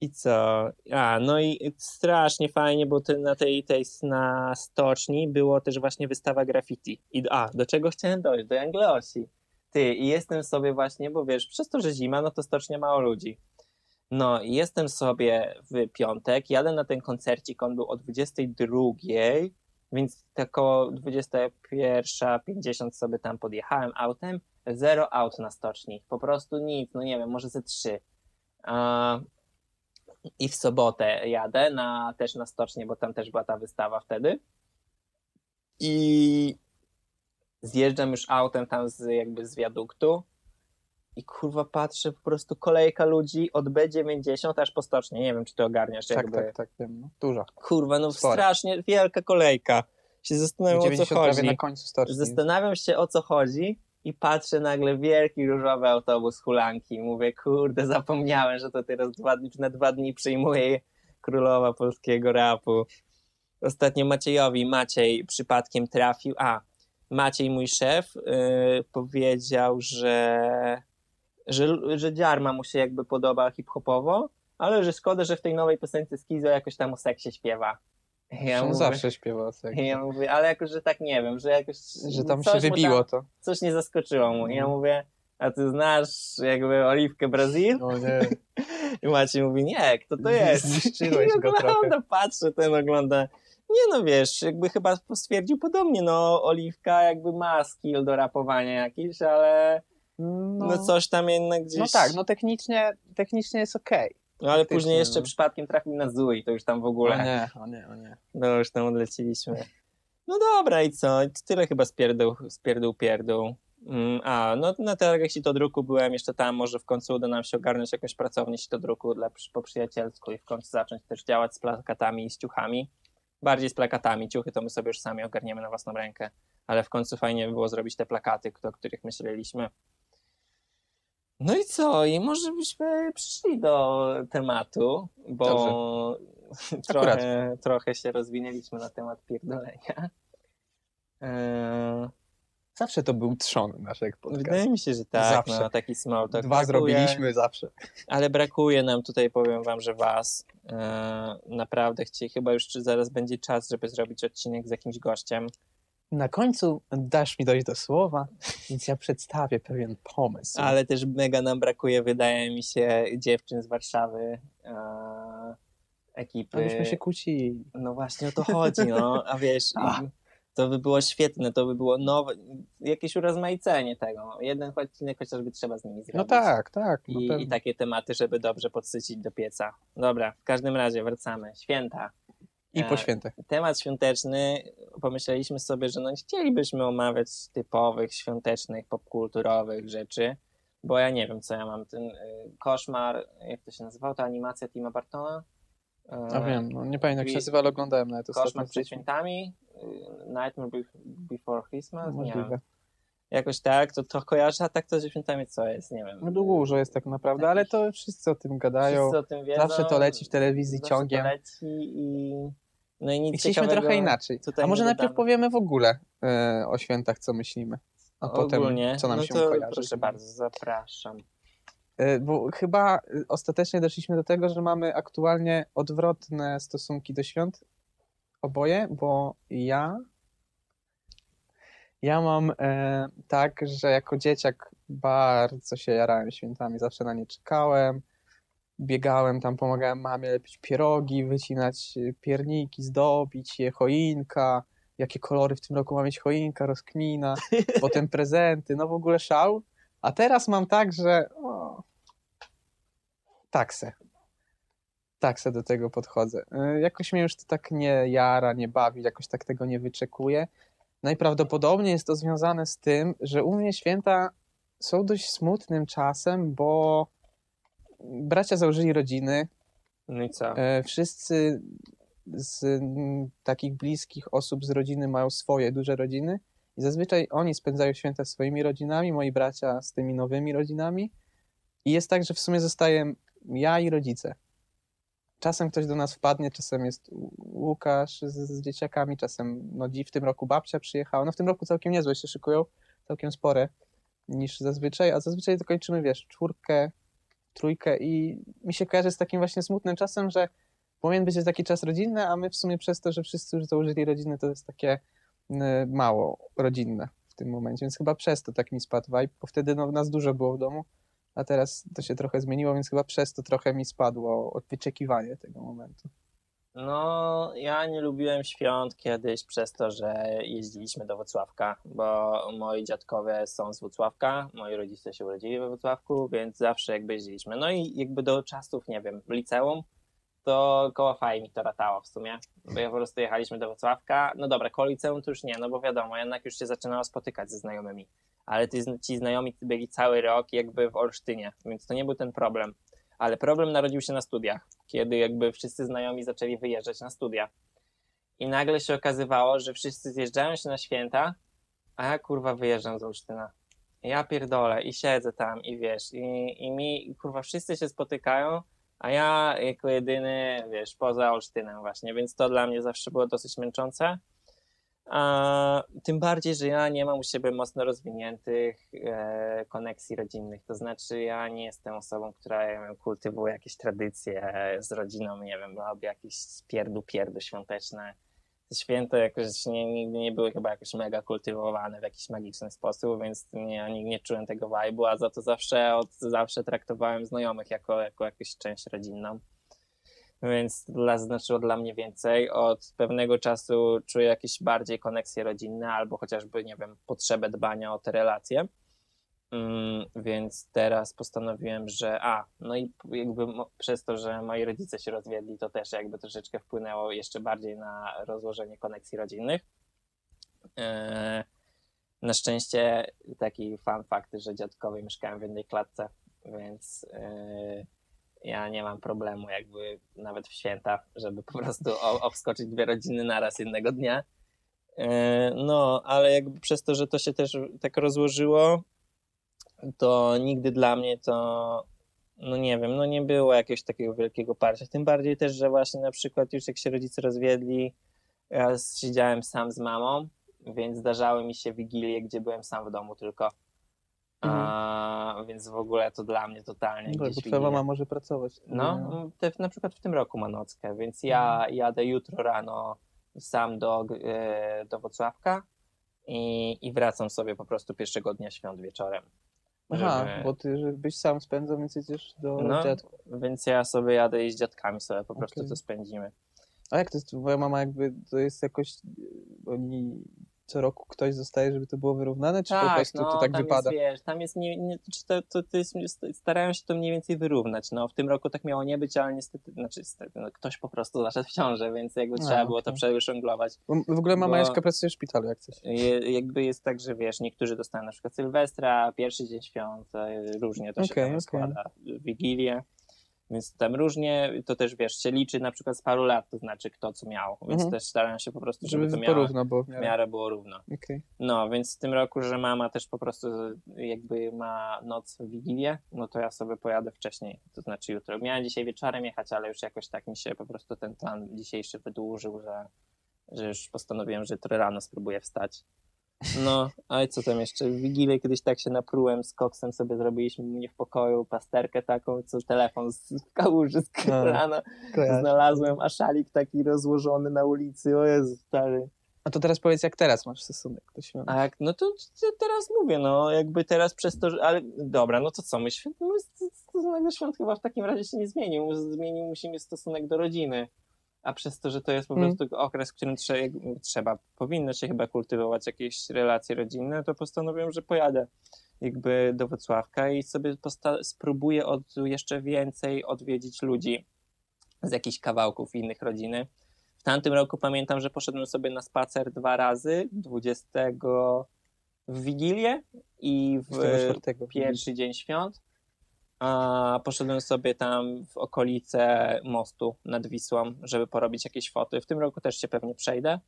I co? A, no i strasznie fajnie, bo na tej, tej na stoczni było też właśnie wystawa graffiti. I, a, do czego chciałem dojść? Do Angleosi. Ty, i jestem sobie właśnie, bo wiesz, przez to, że zima, no to stocznie mało ludzi. No i jestem sobie w piątek, jadę na ten koncercik, on był o 22 więc tak około 21.50 sobie tam podjechałem autem, zero aut na stoczni, po prostu nic, no nie wiem, może ze trzy. I w sobotę jadę na, też na stocznię, bo tam też była ta wystawa wtedy. I zjeżdżam już autem tam z, jakby z wiaduktu i kurwa patrzę, po prostu kolejka ludzi od B90 aż po stocznie. Nie wiem, czy to ogarniasz. Tak, jakby... tak, tak, wiem. No, dużo. Kurwa, no strasznie wielka kolejka. Się zastanawiam, o co chodzi. na końcu stoczni. Zastanawiam się, o co chodzi i patrzę nagle wielki różowy autobus hulanki. Mówię, kurde, zapomniałem, że to teraz dwa, na dwa dni przyjmuje królowa polskiego rapu. Ostatnio Maciejowi, Maciej przypadkiem trafił, a Maciej, mój szef, yy, powiedział, że że, że Dziarma mu się jakby podoba hip-hopowo, ale że szkoda, że w tej nowej piosence Skizo jakoś tam o seksie śpiewa. Ja mówię, zawsze śpiewa o seksie. Ja mówię, ale jakoś, że tak nie wiem, że jakoś... Że tam się wybiło tam, to. Coś nie zaskoczyło mu. I ja mhm. mówię, a ty znasz jakby Oliwkę Brazil? O nie. [laughs] I Maciej mówi, nie, kto to jest? Zniszczyłeś go [laughs] trochę. patrzę, ten ogląda. Nie no, wiesz, jakby chyba stwierdził podobnie, no Oliwka jakby ma skill do rapowania jakiś, ale no, no coś tam jednak gdzieś... No tak, no technicznie, technicznie jest okej. Okay. No ale później jeszcze no. przypadkiem trafił na Zui, to już tam w ogóle... O nie, o nie, o nie. No już tam odleciliśmy. No dobra i co? Tyle chyba spierdół, spierdół pierdół. Mm, a, no na targach druku byłem jeszcze tam, może w końcu uda nam się ogarnąć jakąś pracownię druku dla, po przyjacielsku i w końcu zacząć też działać z plakatami i z ciuchami. Bardziej z plakatami, ciuchy to my sobie już sami ogarniemy na własną rękę, ale w końcu fajnie by było zrobić te plakaty, o których myśleliśmy. No i co? I może byśmy przyszli do tematu, bo [laughs] trochę, trochę się rozwinęliśmy na temat pierdolenia. Eee... Zawsze to był trzon naszego podcastu. Wydaje mi się, że tak. Zawsze. No, taki small talk. Dwa brakuje, zrobiliśmy zawsze. Ale brakuje nam tutaj, powiem wam, że was. Eee, naprawdę chcieli, chyba już zaraz będzie czas, żeby zrobić odcinek z jakimś gościem. Na końcu dasz mi dojść do słowa, więc ja przedstawię pewien pomysł. Ale też mega nam brakuje, wydaje mi się, dziewczyn z Warszawy, e, ekipy. Się kłócili. No właśnie o to chodzi, no. A wiesz, To by było świetne, to by było nowe, jakieś urozmaicenie tego. Jeden odcinek chociażby trzeba z nimi zrobić. No tak, tak. no I. I takie tematy, żeby dobrze podsycić do pieca. Dobra, w każdym razie wracamy. Święta. I po e, świętach. Temat świąteczny, pomyśleliśmy sobie, że no nie chcielibyśmy omawiać typowych, świątecznych, popkulturowych rzeczy, bo ja nie wiem, co ja mam. Ten y, koszmar, jak to się nazywało, ta animacja Tima Bartona? Wiem, no, nie pamiętam jak się nazywa, ale oglądałem nawet ostatnio. Koszmar przed świętami? Y, Nightmare Be- Before Christmas? Nie Możliwe. wiem. Jakoś tak, to, to kojarzę, a tak to ze świętami co jest, nie wiem. No dużo jest tak naprawdę, ale to wszyscy o tym gadają. Wszyscy o tym wiedzą. Zawsze to leci w telewizji zawsze ciągiem. To leci i... No i nic I chcieliśmy trochę inaczej. A może nie najpierw dodamy. powiemy w ogóle e, o świętach, co myślimy. A potem, co nam no się to kojarzy. Proszę bardzo, zapraszam. E, Bo chyba e, ostatecznie doszliśmy do tego, że mamy aktualnie odwrotne stosunki do świąt. Oboje, bo ja. Ja mam e, tak, że jako dzieciak bardzo się jarałem świętami, zawsze na nie czekałem. Biegałem tam, pomagałem mamie lepić pierogi, wycinać e, pierniki, zdobić je, choinka. Jakie kolory w tym roku ma mieć choinka, rozkmina, [laughs] potem prezenty, no w ogóle szał. A teraz mam tak, że o, taksę. Taksę do tego podchodzę. Y, Jakoś mnie już to tak nie jara, nie bawi, jakoś tak tego nie wyczekuję. Najprawdopodobniej jest to związane z tym, że u mnie święta są dość smutnym czasem, bo bracia założyli rodziny, No i co? E, Wszyscy z mm, takich bliskich osób z rodziny mają swoje duże rodziny i zazwyczaj oni spędzają święta swoimi rodzinami, moi bracia z tymi nowymi rodzinami. I jest tak, że w sumie zostaję ja i rodzice. Czasem ktoś do nas wpadnie, czasem jest Łukasz z, z dzieciakami, czasem no w tym roku babcia przyjechała. No w tym roku całkiem niezłe się szykują, całkiem spore niż zazwyczaj, a zazwyczaj to kończymy, wiesz, czwórkę, trójkę i mi się kojarzy z takim właśnie smutnym czasem, że powinien być taki czas rodzinny, a my w sumie przez to, że wszyscy już założyli rodziny, to jest takie mało rodzinne w tym momencie, więc chyba przez to tak mi spadł vibe, bo wtedy no, nas dużo było w domu, a teraz to się trochę zmieniło, więc chyba przez to trochę mi spadło wyczekiwanie tego momentu. No, ja nie lubiłem świąt kiedyś przez to, że jeździliśmy do Wrocławka, bo moi dziadkowie są z Wrocławka, moi rodzice się urodzili we Wrocławku, więc zawsze jakby jeździliśmy. No i jakby do czasów, nie wiem, liceum, to koło faj mi to ratało w sumie, bo ja po prostu jechaliśmy do Wrocławka. No dobra, koło liceum to już nie, no bo wiadomo, jednak już się zaczynało spotykać ze znajomymi, ale ci, ci znajomi byli cały rok jakby w Olsztynie, więc to nie był ten problem. Ale problem narodził się na studiach, kiedy jakby wszyscy znajomi zaczęli wyjeżdżać na studia. I nagle się okazywało, że wszyscy zjeżdżają się na święta, a ja kurwa wyjeżdżam z Olsztyna. Ja pierdolę i siedzę tam i wiesz, i, i mi kurwa wszyscy się spotykają, a ja jako jedyny, wiesz, poza Olsztynem właśnie, więc to dla mnie zawsze było dosyć męczące. A, tym bardziej, że ja nie mam u siebie mocno rozwiniętych e, koneksji rodzinnych. To znaczy, ja nie jestem osobą, która nie wiem, kultywuje jakieś tradycje z rodziną, nie wiem, robi jakieś pierdu, pierdu świąteczne. Te święta jakoś nie, nigdy nie były chyba jakoś mega kultywowane w jakiś magiczny sposób, więc nie, nie, nie czułem tego vibe'u, a za to zawsze od zawsze traktowałem znajomych jako, jako jakąś część rodzinną więc dla, znaczyło dla mnie więcej. Od pewnego czasu czuję jakieś bardziej koneksje rodzinne albo chociażby, nie wiem, potrzebę dbania o te relacje. Mm, więc teraz postanowiłem, że a, no i jakby przez to, że moi rodzice się rozwiedli, to też jakby troszeczkę wpłynęło jeszcze bardziej na rozłożenie koneksji rodzinnych. Eee, na szczęście taki fun fakt, że dziadkowie mieszkają w jednej klatce, więc eee, ja nie mam problemu jakby nawet w święta, żeby po prostu obskoczyć dwie rodziny naraz jednego dnia. E, No, ale jakby przez to, że to się też tak rozłożyło, to nigdy dla mnie to, no nie wiem, no nie było jakiegoś takiego wielkiego parcia. Tym bardziej też, że właśnie na przykład już jak się rodzice rozwiedli, ja siedziałem sam z mamą, więc zdarzały mi się wigilie, gdzie byłem sam w domu tylko. A, więc w ogóle to dla mnie totalnie No, gdzieś bo mama może pracować. No, te, na przykład w tym roku ma nockę, więc ja jadę jutro rano sam do, e, do Wrocławka i, i wracam sobie po prostu pierwszego dnia świąt wieczorem. Aha, żeby- bo ty żebyś sam spędzał, więc jedziesz do No. dziadków. Więc ja sobie jadę i z dziadkami sobie po prostu Okej. to spędzimy. A jak to jest, twoja mama jakby, to jest jakoś, oni co roku ktoś zostaje, żeby to było wyrównane, czy po Tak, prostu no, to tak tam wypada? Jest, wiesz, tam jest, nie, nie, czy to, to, to jest, starają się to mniej więcej wyrównać. No, w tym roku tak miało nie być, ale niestety, znaczy niestety, no, ktoś po prostu zaszedł w ciążę, więc jakby A, trzeba było to. Bo w ogóle mama Jaśka pracuje w szpitalu, jak coś. Je, jakby jest tak, że wiesz, niektórzy dostają na przykład Sylwestra, pierwszy dzień świąt, e, różnie to się Okej, tam okej. składa, Wigilię, więc tam różnie, to też wiesz, się liczy na przykład z paru lat, to znaczy kto co miał, więc Mhm. też starają się po prostu, żeby, Żeby to miało, porówno było. w w miarę. miarę było równo. Okej. No, więc w tym roku, że mama też po prostu jakby ma noc w Wigilię, no to ja sobie pojadę wcześniej, to znaczy jutro. Miałem dzisiaj wieczorem jechać, ale już jakoś tak mi się po prostu ten plan dzisiejszy wydłużył, że, że już postanowiłem, że jutro rano spróbuję wstać. No, a i co tam jeszcze? W Wigilię kiedyś tak się naprułem z koksem, sobie zrobiliśmy u mnie w pokoju pasterkę taką, co telefon z kałuży z znalazłem, a szalik taki rozłożony na ulicy, o Jezu, stary. A to teraz powiedz, jak teraz masz stosunek do świąt? A jak, no to to teraz mówię, no jakby teraz przez to, że, ale dobra, no to co, my świąt, my stosunek do świąt chyba w takim razie się nie zmienił, zmienił musimy stosunek do rodziny, a przez to, że to jest po Mm. prostu okres, w którym trzeba, trzeba, powinno się chyba kultywować jakieś relacje rodzinne, to postanowiłem, że pojadę jakby do Wrocławka i sobie spróbuję od, jeszcze więcej odwiedzić ludzi z jakichś kawałków innych rodziny. W tamtym roku pamiętam, że poszedłem sobie na spacer dwa razy, 20 w Wigilię i w 24. pierwszy dzień świąt. A poszedłem sobie tam w okolice mostu nad Wisłą, żeby porobić jakieś foty. W tym roku też się pewnie przejdę.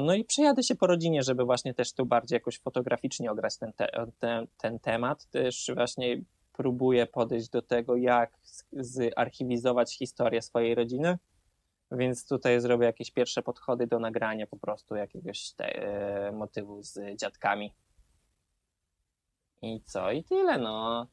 No i przejadę się po rodzinie, żeby właśnie też tu bardziej jakoś fotograficznie ograć ten, te, ten, ten temat. Też właśnie próbuję podejść do tego, jak zarchiwizować historię swojej rodziny. Więc tutaj zrobię jakieś pierwsze podchody do nagrania po prostu jakiegoś te, e, motywu z dziadkami. I co? I tyle, no.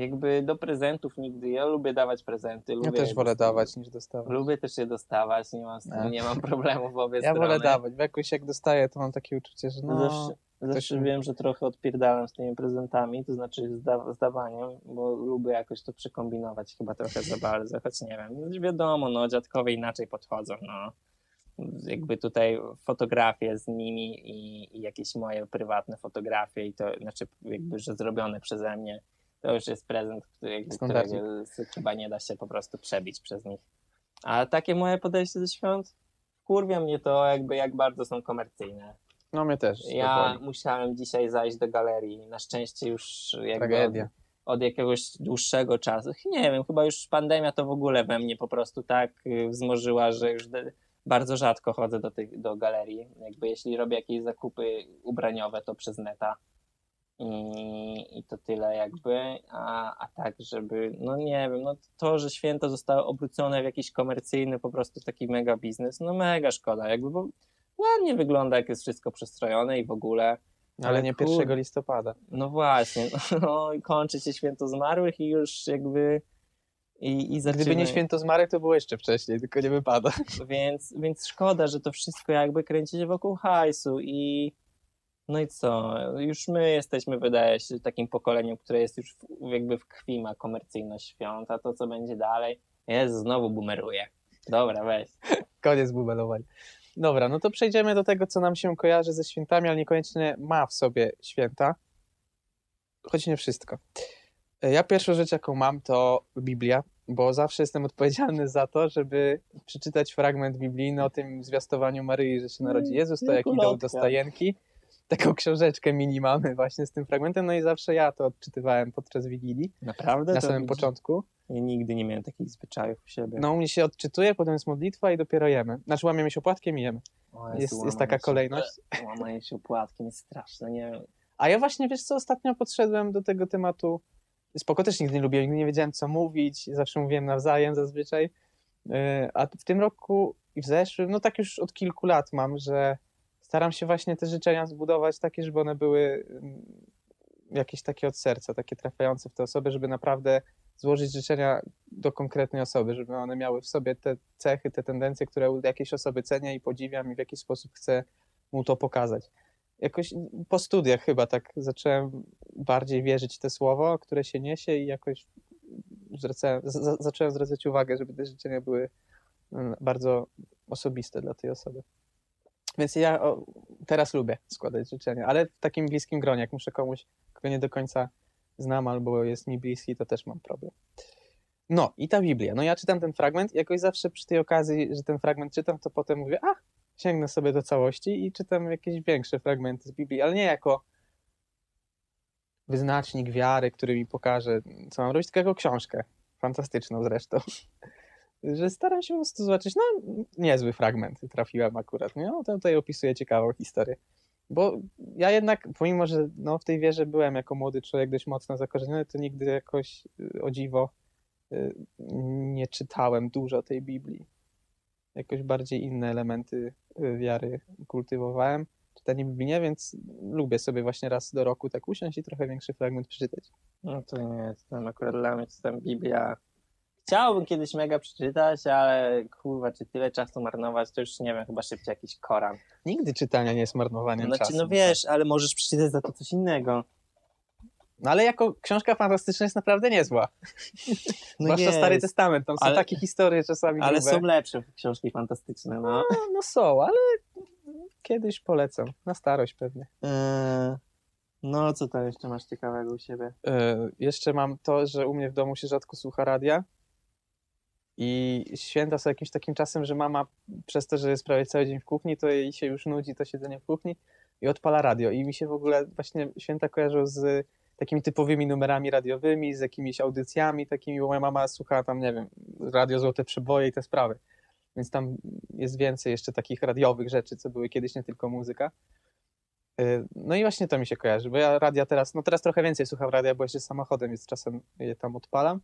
Jakby do prezentów nigdy. Ja lubię dawać prezenty. Lubię Ja też wolę dawać niż dostawać. Lubię też je dostawać, nie mam, z tym, nie mam problemu w obie [laughs] Ja strony. wolę dawać, bo jakoś jak dostaję, to mam takie uczucie, że no... zawsze zawsze się- wiem, że trochę odpierdalam z tymi prezentami, to znaczy zda, zdawaniem, bo lubię jakoś to przekombinować chyba trochę za bardzo, choć nie wiem. No, wiadomo, no dziadkowie inaczej podchodzą, no. Jakby tutaj fotografie z nimi i, i jakieś moje prywatne fotografie i to, znaczy jakby, że zrobione przeze mnie, to już jest prezent, który, którego chyba nie da się po prostu przebić przez nich. A takie moje podejście do świąt, kurwia mnie to jakby jak bardzo są komercyjne. No mnie też. Ja powoli. musiałem dzisiaj zajść do galerii. Na szczęście już jakby od, od jakiegoś dłuższego czasu. Nie wiem, chyba już pandemia to w ogóle we mnie po prostu tak y, wzmożyła, że już bardzo rzadko chodzę do, tych, do galerii. Jakby jeśli robię jakieś zakupy ubraniowe, to przez neta. I, I to tyle jakby, a, a tak, żeby, no nie wiem, no to, że święto zostało obrócone w jakiś komercyjny po prostu taki mega biznes, no mega szkoda, jakby, bo ładnie wygląda, jak jest wszystko przestrojone i w ogóle, Ale ale nie kur- 1 listopada. no właśnie, [laughs] no i kończy się święto zmarłych i już jakby i, i zaczyna, Gdyby nie święto zmarłych, to było jeszcze wcześniej, tylko nie wypada. [laughs] więc, więc szkoda, że to wszystko jakby kręci się wokół hajsu i no i co, już my jesteśmy wydaje się takim pokoleniem, które jest już w, jakby w krwi ma komercyjność świąt, a to co będzie dalej, jest znowu bumeruje. Dobra, weź. [laughs] Koniec bubelowania. Dobra, no to przejdziemy do tego, co nam się kojarzy ze świętami, ale niekoniecznie ma w sobie święta. Choć nie wszystko. Ja pierwszą rzecz, jaką mam, to Biblia, bo zawsze jestem odpowiedzialny za to, żeby przeczytać fragment biblijny o tym zwiastowaniu Maryi, że się narodzi Jezus, to jak idą do stajenki. Taką książeczkę mini mamy właśnie z tym fragmentem, no i zawsze ja to odczytywałem podczas Wigilii, Naprawdę? na samym początku. Ja nigdy nie miałem takich zwyczajów u siebie. No u mnie się odczytuje, potem jest modlitwa i dopiero jemy. Znaczy łamiemy się opłatkiem i jemy. O Jest, Jezu, jest taka się- kolejność. [laughs] Łamanie się opłatkiem jest straszne, nie wiem. A ja właśnie, wiesz co, ostatnio podszedłem do tego tematu, spoko też nigdy nie lubiłem, nigdy nie wiedziałem co mówić, zawsze mówiłem nawzajem zazwyczaj, Yy, a w tym roku i w zeszłym, no tak już od kilku lat mam, że staram się właśnie te życzenia zbudować takie, żeby one były mm, jakieś takie od serca, takie trafiające w te osoby, żeby naprawdę złożyć życzenia do konkretnej osoby, żeby one miały w sobie te cechy, te tendencje, które u jakiejś osoby cenię i podziwiam i w jakiś sposób chcę mu to pokazać. Jakoś po studiach chyba tak zacząłem bardziej wierzyć w te słowo, które się niesie i jakoś zwracałem, zacząłem zwracać uwagę, żeby te życzenia były mm, bardzo osobiste dla tej osoby. Więc ja o, teraz lubię składać życzenia, ale w takim bliskim gronie, jak muszę komuś, kogo nie do końca znam albo jest mi bliski, to też mam problem. No i ta Biblia. No ja czytam ten fragment i jakoś zawsze przy tej okazji, że ten fragment czytam, to potem mówię, a sięgnę sobie do całości i czytam jakieś większe fragmenty z Biblii, ale nie jako wyznacznik wiary, który mi pokaże, co mam robić, tylko jako książkę. Fantastyczną zresztą. Że staram się po prostu zobaczyć, no niezły fragment trafiłem akurat, nie? No to tutaj opisuje ciekawą historię. Bo ja jednak, pomimo, że no, w tej wierze byłem jako młody człowiek dość mocno zakorzeniony, to nigdy jakoś y, o dziwo y, nie czytałem dużo tej Biblii. Jakoś bardziej inne elementy y, wiary kultywowałem. Czytanie Biblii nie, więc lubię sobie właśnie raz do roku tak usiąść i trochę większy fragment przeczytać. No to nie tam akurat dla mnie, to tam Biblia. Chciałbym kiedyś mega przeczytać, ale kurwa, czy tyle czasu marnować, to już nie wiem, chyba szybciej jakiś Koran. Nigdy czytania nie jest marnowaniem Znaczy, czasu. no wiesz, ale możesz przeczytać za to coś innego. No ale jako książka fantastyczna jest naprawdę niezła. No Zwłaszcza jest, Stary Testament, tam są ale- takie historie czasami Ale grube. są lepsze książki fantastyczne, no. No, no są, ale kiedyś polecam. Na starość pewnie. Eee, no, co tam jeszcze masz ciekawego u siebie? E, jeszcze mam to, że u mnie w domu się rzadko słucha radia. I święta są jakimś takim czasem, że mama przez to, że jest prawie cały dzień w kuchni, to jej się już nudzi to siedzenie w kuchni i odpala radio. I mi się w ogóle właśnie święta kojarzą z takimi typowymi numerami radiowymi, z jakimiś audycjami takimi, bo moja mama słucha tam, nie wiem, radio Złote Przeboje i te sprawy. Więc tam jest więcej jeszcze takich radiowych rzeczy, co były kiedyś, nie tylko muzyka. Y, No i właśnie to mi się kojarzy, bo ja radia teraz, no teraz trochę więcej słucham radia, bo jeszcze samochodem, więc czasem je tam odpalam,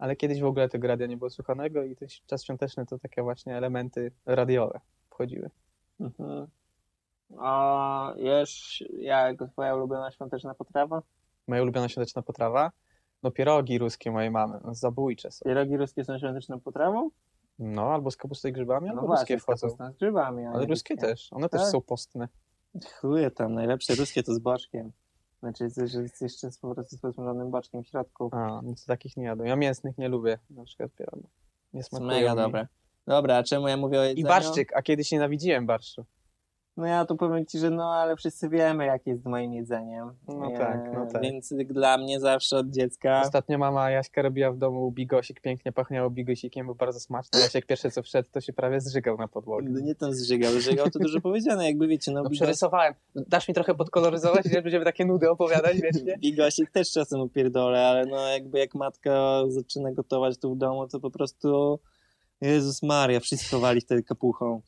ale kiedyś w ogóle tego radia nie było słuchanego i ten czas świąteczny to takie właśnie elementy radiowe wchodziły. Mhm. A jesz jak twoja ulubiona świąteczna potrawa? Moja ulubiona świąteczna potrawa, no pierogi ruskie mojej mamy, no zabójcze są. Pierogi ruskie są świąteczną potrawą? No, albo z kapustą i grzybami, No albo właśnie, ruskie wchodzą. z grzybami. Ale ruskie też, one też Tak? są postne. Chuje tam, najlepsze ruskie to z boczkiem. Znaczy, że jest jeszcze z, po prostu z posmażonym boczkiem w środku. A, no to takich nie jadłem. Ja mięsnych nie lubię, na przykład pierogów. Nie smakują mega mi. dobre. Dobra, a czemu ja mówię o jedzeniu? I barszczyk, a kiedyś nienawidziłem barszczu. No ja tu powiem ci, że no, ale wszyscy wiemy, jak jest z moim jedzeniem. No tak, no tak. Więc dla mnie zawsze od dziecka... Ostatnio mama Jaśka robiła w domu bigosik, pięknie pachniało bigosikiem, był bardzo smaczny. Jasiek pierwszy co wszedł, to się prawie zżygał na podłogę. No nie tam zżygał, zżygał to dużo powiedziane, jakby wiecie, no, No bigos- przerysowałem. Dasz mi trochę podkoloryzować, że będziemy takie nudy opowiadać, wiecie? [laughs] Bigosik też czasem upierdolę, ale no jakby jak matka zaczyna gotować tu w domu, to po prostu Jezus Maria, wszyscy chowali wtedy kapuchą.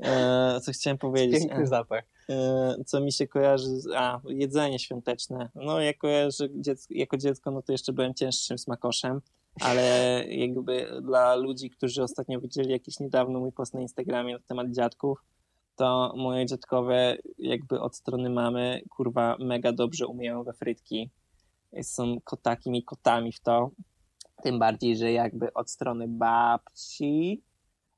E, co chciałem powiedzieć? Piękny zapach. E, co mi się kojarzy, z, a jedzenie świąteczne. No ja kojarzę dziecko, jako dziecko, no to jeszcze byłem cięższym smakoszem, ale jakby dla ludzi, którzy ostatnio widzieli jakiś niedawno mój post na Instagramie na temat dziadków, to moje dziadkowe jakby od strony mamy, kurwa, mega dobrze umieją we frytki. Są ko- takimi kotami w to. Tym bardziej, że jakby od strony babci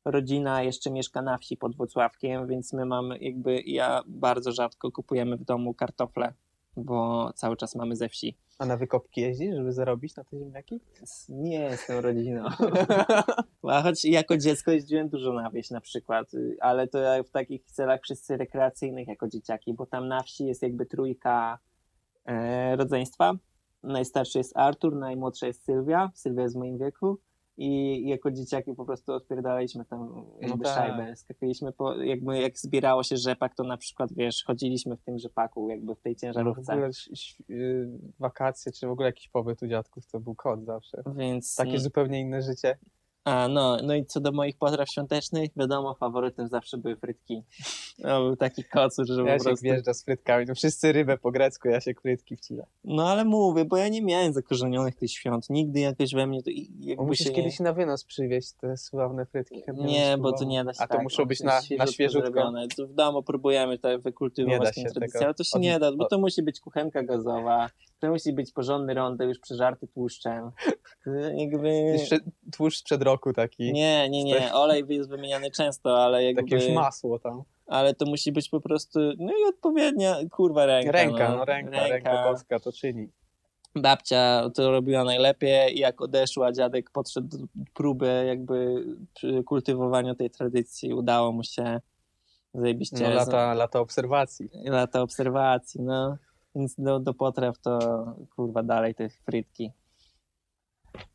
rodzina jeszcze mieszka na wsi pod Włocławkiem, więc my mamy jakby, ja bardzo rzadko kupujemy w domu kartofle, bo cały czas mamy ze wsi. A na wykopki jeździsz, żeby zarobić na te ziemniaki? Nie jestem rodziną. [laughs] A choć jako dziecko jeździłem dużo na wieś na przykład, ale to w takich celach wszyscy rekreacyjnych jako dzieciaki, bo tam na wsi jest jakby trójka e, rodzeństwa. Najstarszy jest Artur, najmłodsza jest Sylwia. Sylwia jest w moim wieku. I jako dzieciaki po prostu odpierdalaliśmy tam jakby tak. szajbę. Skakaliśmy po, jakby jak zbierało się rzepak, to na przykład wiesz, chodziliśmy w tym rzepaku, jakby w tej W ciężarówce. ogóle ś- ś- y, wakacje, czy w ogóle jakiś pobyt u dziadków, to był kot zawsze. Więc Takie zupełnie inne życie. A, no, no i co do moich potraw świątecznych, wiadomo, faworytem zawsze były frytki. To był taki kocur, że po Jasiek prostu... wjeżdża z frytkami, no wszyscy rybę po grecku, Jasiek frytki wcina. No ale mówię, bo ja nie miałem zakorzenionych tych świąt. Nigdy jakoś we mnie to jakby musisz się kiedyś na wynos przywieźć te sławne frytki. nie... bo to nie da się A to tak, muszą one być na, na świeżutko. zrobione. To w domu próbujemy to wykultywować tę się tradycję, ale to się od- nie da, bo to musi być kuchenka gazowa, to musi być porządny rondel już przeżarty tłuszczem. Jakby... Jeszcze tłuszcz sprzed roku taki. Nie, nie, nie. Olej jest wymieniany często, ale jakby... Takie już masło tam. ale to musi być po prostu, no i odpowiednia, kurwa, ręka. Ręka, no, no ręka, ręka boska to czyni. Babcia to robiła najlepiej i jak odeszła, dziadek podszedł do próby jakby przy kultywowaniu tej tradycji, udało mu się, Zajebiście. No, lata, lata obserwacji. lata obserwacji, no. Więc do, do potraw to kurwa dalej te frytki.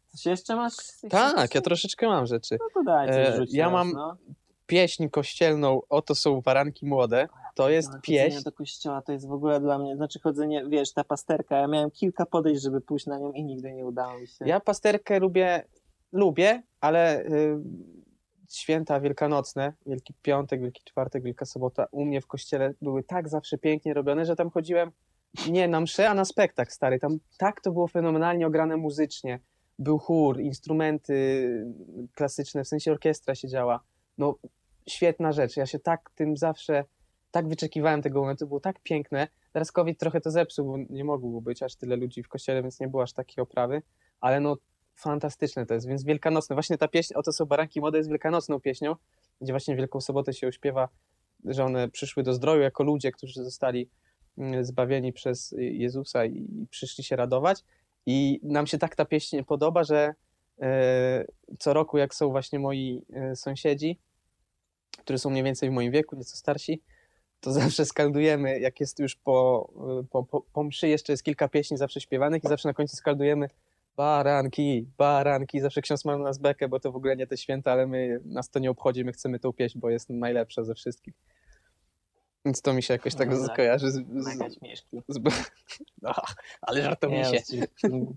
Coś jeszcze masz? Tak, ja troszeczkę mam rzeczy. No to daj, coś E, rzuć ja teraz, mam No. Pieśń kościelną Oto są baranki młode. To jest Ale pieśń. Chodzenie do kościoła to jest w ogóle dla mnie, znaczy chodzenie, wiesz, ta pasterka, ja miałem kilka podejść, żeby pójść na nią i nigdy nie udało mi się. Ja pasterkę lubię, lubię, ale y, święta wielkanocne, Wielki Piątek, Wielki Czwartek, Wielka Sobota u mnie w kościele były tak zawsze pięknie robione, że tam chodziłem nie na mszę, a na spektakl stary. Tam tak to było fenomenalnie ograne muzycznie. Był chór, instrumenty klasyczne, w sensie orkiestra siedziała. No świetna rzecz. Ja się tak tym zawsze, tak wyczekiwałem tego momentu, było tak piękne. Teraz COVID trochę to zepsuł, bo nie mogło być aż tyle ludzi w kościele, więc nie było aż takiej oprawy, ale no fantastyczne to jest, więc wielkanocne. Właśnie ta pieśń, oto są baranki młode, jest wielkanocną pieśnią, gdzie właśnie Wielką Sobotę się uśpiewa, że one przyszły do zdroju jako ludzie, którzy zostali zbawieni przez Jezusa i przyszli się radować. I nam się tak ta pieśń podoba, że e, co roku, jak są właśnie moi sąsiedzi, którzy są mniej więcej w moim wieku, nieco starsi, to [laughs] zawsze skaldujemy, jak jest już po, po, po, po mszy, jeszcze jest kilka pieśni zawsze śpiewanych i zawsze na końcu skaldujemy baranki, baranki. Zawsze ksiądz ma na nas bekę, bo to w ogóle nie te święta, ale my, nas to nie obchodzi, my chcemy tą pieśń, bo jest najlepsza ze wszystkich. Więc to mi się jakoś tak No skojarzy z... Z, z [laughs] no, ale żartownisie. Nie, oczywiście.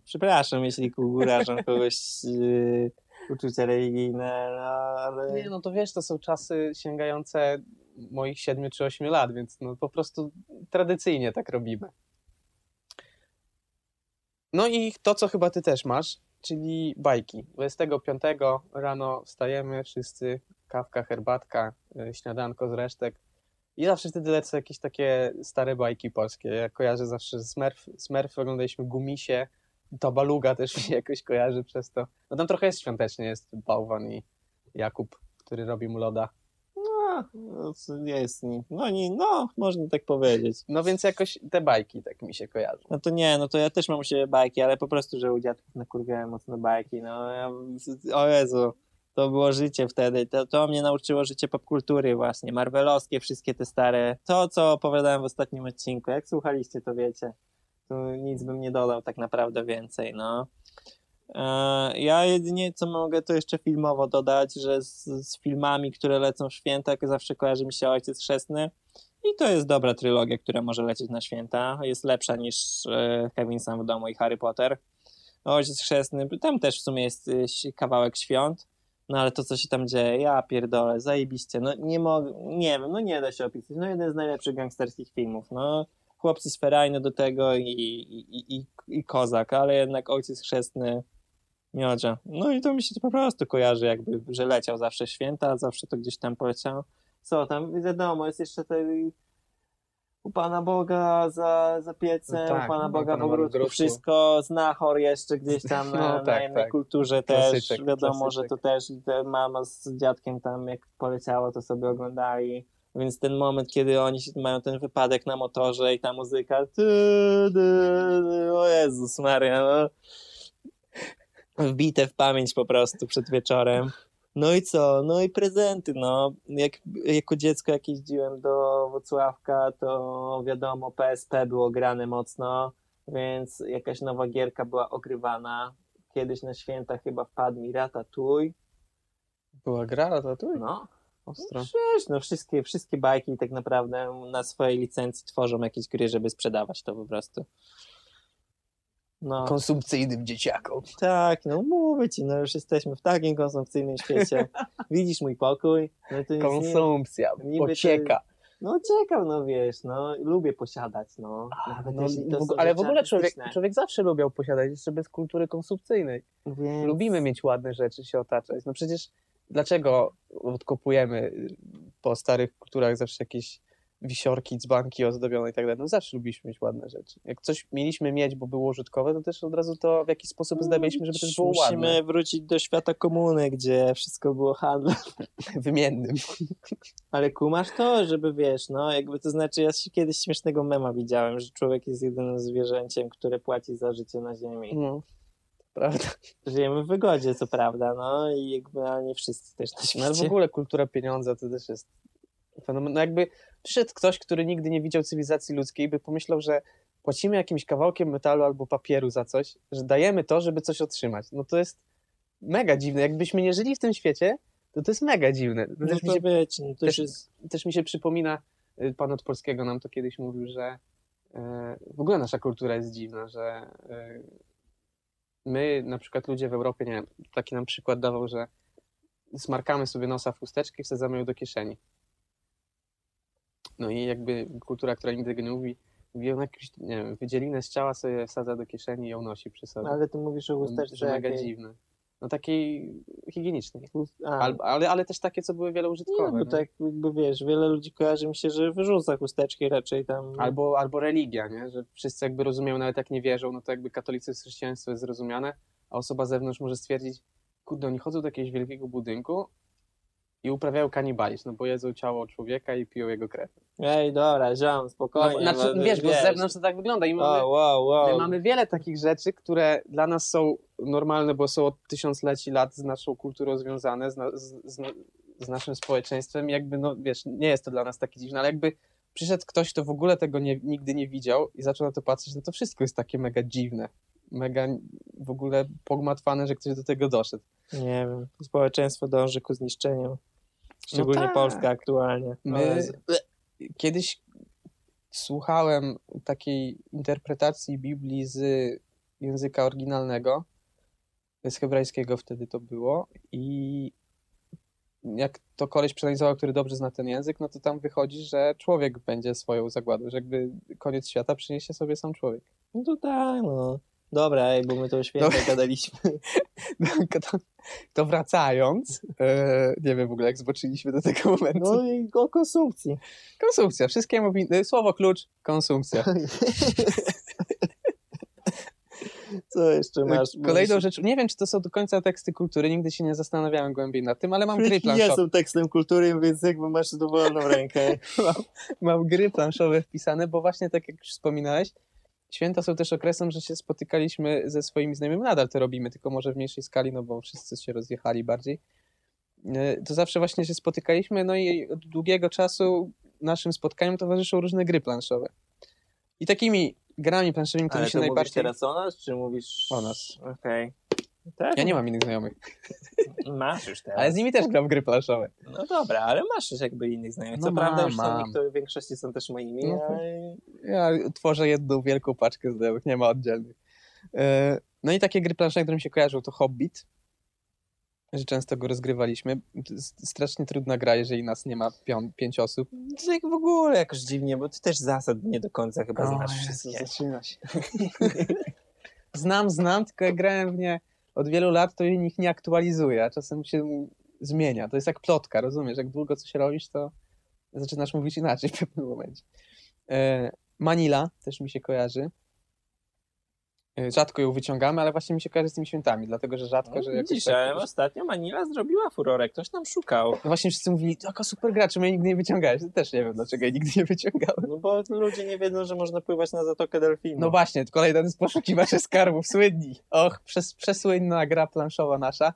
Przepraszam, jeśli urażam kogoś yy, uczucia religijne, no, ale... Nie, no to wiesz, to są czasy sięgające moich 7 czy 8 lat, więc no po prostu tradycyjnie tak robimy. No i to, co chyba ty też masz, czyli bajki. 25 rano wstajemy, wszyscy, kawka, herbatka, y, śniadanko z resztek. I zawsze wtedy lecą jakieś takie stare bajki polskie. Ja kojarzę zawsze Smurf, Smurf oglądaliśmy Gumisie, Tabaluga też mi się jakoś kojarzy przez to. No tam trochę jest świątecznie, jest Bałwan i Jakub, który robi mu loda. No, no, co jest, nie- no, nie, no, można tak powiedzieć. No więc jakoś te bajki tak mi się kojarzą. No to nie, no to ja też mam u siebie bajki, ale po prostu, że u dziadków nakurwiałem mocno bajki, no ja, o Jezu, to było życie wtedy, to, to mnie nauczyło życie popkultury właśnie, marvelowskie, wszystkie te stare, to co opowiadałem w ostatnim odcinku, jak słuchaliście to wiecie, tu nic bym nie dodał tak naprawdę więcej, no. E, Ja jedynie co mogę to jeszcze filmowo dodać, że z, z filmami, które lecą w święta, zawsze kojarzy mi się Ojciec Chrzestny. I to jest dobra trylogia, która może lecieć na święta. Jest lepsza niż e, Kevin Sam w domu i Harry Potter. Ojciec Chrzestny, tam też w sumie jest e, kawałek świąt, no ale to co się tam dzieje, ja pierdolę, zajebiście, no nie mogę, nie wiem, no nie da się opisać, no jeden z najlepszych gangsterskich filmów, no chłopcy z Ferajny do tego i, i, i, i Kozak, ale jednak Ojciec Chrzestny Miodzia. No i to mi się to po prostu kojarzy jakby, że leciał zawsze święta, zawsze to gdzieś tam poleciało. Co tam, wiadomo, jest jeszcze tej u Pana Boga za, za piecem, No tak, u Pana Boga w ogródku, wszystko, znachor jeszcze gdzieś tam [laughs] na, No na tak, innej tak. kulturze też, Klasyczek, wiadomo, klasyczek. że to też te mama z dziadkiem tam jak poleciało, to sobie oglądali. Więc ten moment, kiedy oni mają ten wypadek na motorze i ta muzyka, ty, ty, o Jezus Maria, no wbite w pamięć po prostu przed wieczorem. No i co? No i prezenty, no. Jak jako dziecko jak jeździłem do Wrocławka, to wiadomo, PSP było grane mocno, więc jakaś nowa gierka była ogrywana. Kiedyś na święta chyba wpadł mi Ratatouille. Była gra, tu? No, Ostro. Przecież, no wszystkie, wszystkie bajki tak naprawdę na swojej licencji tworzą jakieś gry, żeby sprzedawać to po prostu. No. Konsumpcyjnym dzieciakom. Tak, no mówię ci, no już jesteśmy w takim konsumpcyjnym świecie. [laughs] Widzisz mój pokój? No nic nie, Konsumpcja, niby to- pocieka. No czekam, no wiesz, no lubię posiadać, no. No, w ale w ogóle człowiek, człowiek zawsze lubiał posiadać, jeszcze bez kultury konsumpcyjnej. Więc... Lubimy mieć ładne rzeczy, się otaczać. No przecież dlaczego odkopujemy po starych kulturach zawsze jakieś wisiorki, dzbanki ozdobione i tak dalej? No zawsze lubiliśmy mieć ładne rzeczy. Jak coś mieliśmy mieć, bo było użytkowe, to też od razu to w jakiś sposób zdawialiśmy, żeby też było Musimy ładne. wrócić do świata komuny, gdzie wszystko było handlem. [laughs] Wymiennym. [laughs] Ale kumasz to, żeby wiesz, no jakby to znaczy, ja kiedyś śmiesznego mema widziałem, że człowiek jest jedynym zwierzęciem, które płaci za życie na ziemi. No, prawda. Żyjemy w wygodzie, co prawda, no i jakby, ale nie wszyscy też na No, ale w świecie. ogóle kultura pieniądza to też jest fenomen. No jakby przyszedł ktoś, który nigdy nie widział cywilizacji ludzkiej, by pomyślał, że płacimy jakimś kawałkiem metalu albo papieru za coś, że dajemy to, żeby coś otrzymać. No to jest mega dziwne. Jakbyśmy nie żyli w tym świecie, to to jest mega dziwne. To też, mi się, być. No, też- jest... też mi się przypomina, y, pan od polskiego nam to kiedyś mówił, że e, w ogóle nasza kultura jest dziwna, że e, my, na przykład ludzie w Europie, nie wiem, taki nam przykład dawał, że smarkamy sobie nosa w chusteczkę i wsadzamy ją do kieszeni. No i jakby kultura, która nigdy nie mówi, mówi on jakąś, nie wiem, wydzielinę z ciała sobie wsadza do kieszeni i ją nosi przy sobie. Ale ty mówisz o No, chusteczce mega jakiej? dziwne. No takiej higienicznej. Al, ale, ale też takie, co były nie, wieleużytkowe. bo nie? tak jakby wiesz, wiele ludzi kojarzy mi się, że wyrzuca chusteczki raczej tam. Albo, albo religia, nie? że wszyscy jakby rozumieją, nawet jak nie wierzą, no to jakby katolicyzm, chrześcijaństwo jest zrozumiane, a osoba z zewnątrz może stwierdzić, kurde, oni chodzą do jakiegoś wielkiego budynku i uprawiają kanibalizm, no bo jedzą ciało człowieka i piją jego krew. Ej, dobra, ziom, No, spokojnie. znaczy, bo- wiesz, bo z zewnątrz to tak wygląda i mamy, wow, wow. my mamy wiele takich rzeczy, które dla nas są normalne, bo są od tysiącleci lat z naszą kulturą związane, z, na, z, z, z naszym społeczeństwem. Jakby, no wiesz, nie jest to dla nas takie dziwne, ale jakby przyszedł ktoś, kto w ogóle tego nie, nigdy nie widział i zaczął na to patrzeć, no to wszystko jest takie mega dziwne. Mega w ogóle pogmatwane, że ktoś do tego doszedł. Nie wiem, społeczeństwo dąży ku zniszczeniu. Szczególnie tak. Polska aktualnie. My-. Kiedyś słuchałem takiej interpretacji Biblii z języka oryginalnego, z hebrajskiego wtedy to było i jak to koleś przeanalizował, który dobrze zna ten język, no to tam wychodzi, że człowiek będzie swoją zagładą, że jakby koniec świata przyniesie sobie sam człowiek. No to tak, no. Dobra, ej, bo my to świetnie Dobra. gadaliśmy. [laughs] to, to wracając, e, nie wiem w ogóle jak zboczyliśmy do tego momentu. No i o konsumpcji. Konsumpcja, wszystkiemu win- słowo klucz, konsumpcja. [laughs] Co jeszcze masz? Kolejną rzeczą, nie wiem czy to są do końca teksty kultury, nigdy się nie zastanawiałem głębiej nad tym, ale mam gry Nie planszowe. są tekstem kultury, więc jakby masz dowolną rękę. [laughs] Mam gry planszowe wpisane, bo właśnie tak jak już wspominałeś, święta są też okresem, że się spotykaliśmy ze swoimi znajomymi, nadal to robimy, tylko może w mniejszej skali, no bo wszyscy się rozjechali bardziej. E, To zawsze właśnie się spotykaliśmy, no i od długiego czasu naszym spotkaniom towarzyszą różne gry planszowe. I takimi grami planszowymi, które Ale się najbardziej... teraz o nas, czy mówisz... O nas. Okej. Tak? Ja nie mam innych znajomych, [laughs] Masz już teraz. ale z nimi też gram w gry planszowe. No dobra, ale masz już jakby innych znajomych. Co No prawda mam, już są mam. niektóre, w większości są też moimi, No ale... Ja tworzę jedną wielką paczkę znajomych, nie ma oddzielnych. E, No i takie gry planszowe, które mi się kojarzą, to Hobbit, że często go rozgrywaliśmy. Strasznie trudna gra, jeżeli nas nie ma pią- pięć osób. To tak w ogóle jakoś dziwnie, bo ty też zasad nie do końca chyba znasz O Jezu, wszystkie. zaczyna się. [laughs] znam, znam, tylko grałem w nie od wielu lat, to ich nie aktualizuję, a czasem się zmienia. To jest jak plotka, rozumiesz? Jak długo coś robisz, to zaczynasz mówić inaczej w pewnym momencie. E, Manila też mi się kojarzy. E, Rzadko ją wyciągamy, ale właśnie mi się kojarzy z tymi świętami, dlatego że rzadko, że jakoś Widzisz, tak- ostatnio Manila zrobiła furorę, ktoś tam szukał. No właśnie wszyscy mówili, taka super gra, czemu ja nigdy nie wyciągałeś? To też nie wiem, dlaczego ja nigdy nie wyciągałem. No bo ludzie nie wiedzą, że można pływać na Zatokę Delfinu. No właśnie, kolejny z poszukiwaczy skarbów, słynni. Och, przes, przesłynna gra planszowa nasza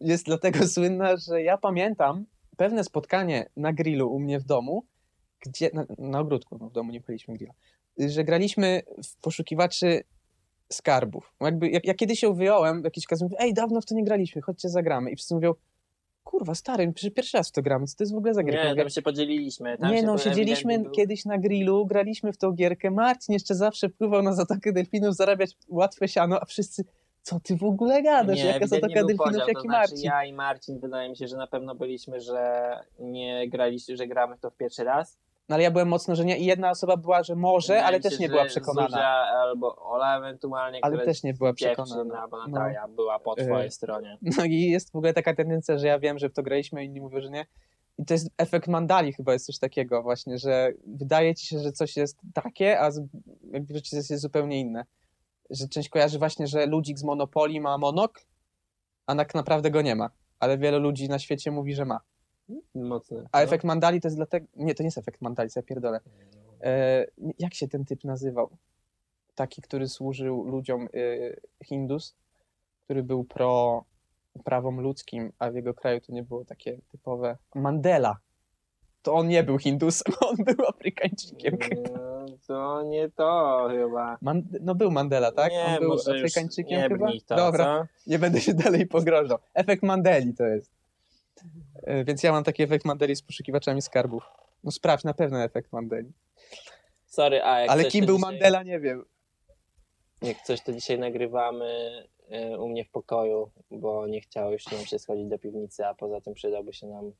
jest dlatego słynna, że ja pamiętam pewne spotkanie na grillu u mnie w domu, gdzie, na, na ogródku, no w domu nie paliśmy grilla, że graliśmy w poszukiwaczy skarbów. Jakby, jak, jak kiedyś ją wyjąłem, jakiś czas mówię, ej, dawno w to nie graliśmy, chodźcie zagramy. I wszyscy mówią, kurwa, stary, pierwszy raz w to gramy, co to jest w ogóle za gierka? Nie, tam się podzieliliśmy. Tam nie się no, siedzieliśmy kiedyś na grillu, graliśmy w tą gierkę, Marcin jeszcze zawsze pływał na Zatokę Delfinów zarabiać łatwe siano, a wszyscy, co ty w ogóle gadasz, Nie, jaka Zatoka Delfinów, podział, jaki to znaczy Marcin? Ja i Marcin, wydaje mi się, że na pewno byliśmy, że nie graliśmy, że gramy w to w pierwszy raz. No ale ja byłem mocno, że nie i jedna osoba była, że może, Wydaje ale się, też nie była przekonana. Zuzia albo Ola ewentualnie, Ale też nie była przekonana. albo No. Natalia była po E, twojej stronie. No i jest w ogóle taka tendencja, że ja wiem, że w to graliśmy, inni mówią, że nie. I to jest efekt mandali chyba jest coś takiego właśnie, że wydaje ci się, że coś jest takie, a jakby w rzeczywistości jest zupełnie inne. Że część kojarzy właśnie, że ludzik z Monopoli ma monokl, a tak naprawdę go nie ma. Ale wielu ludzi na świecie mówi, że ma. Mocny. A no. efekt mandali to jest dlatego... Nie, to nie jest efekt mandali, co ja pierdolę. E, jak się ten typ nazywał? Taki, który służył ludziom y, Hindus, który był pro prawom ludzkim, a w jego kraju to nie było takie typowe. Mandela. to on nie był Hindusem, [laughs] on był Afrykańczykiem. No, to nie to chyba. Man, no był Mandela, tak? Nie, on był Afrykańczykiem nie chyba? to, Dobra, co? nie będę się dalej pogrożał. Efekt Mandeli to jest. E, Więc ja mam taki efekt Mandeli z poszukiwaczami skarbów. No sprawdź, na pewno efekt Mandeli. Sorry, a jak Ale kim był dzisiaj, Mandela, nie wiem. Jak coś, to dzisiaj nagrywamy y, u mnie w pokoju, bo nie chciało już nam się schodzić do piwnicy, a poza tym przydałby się nam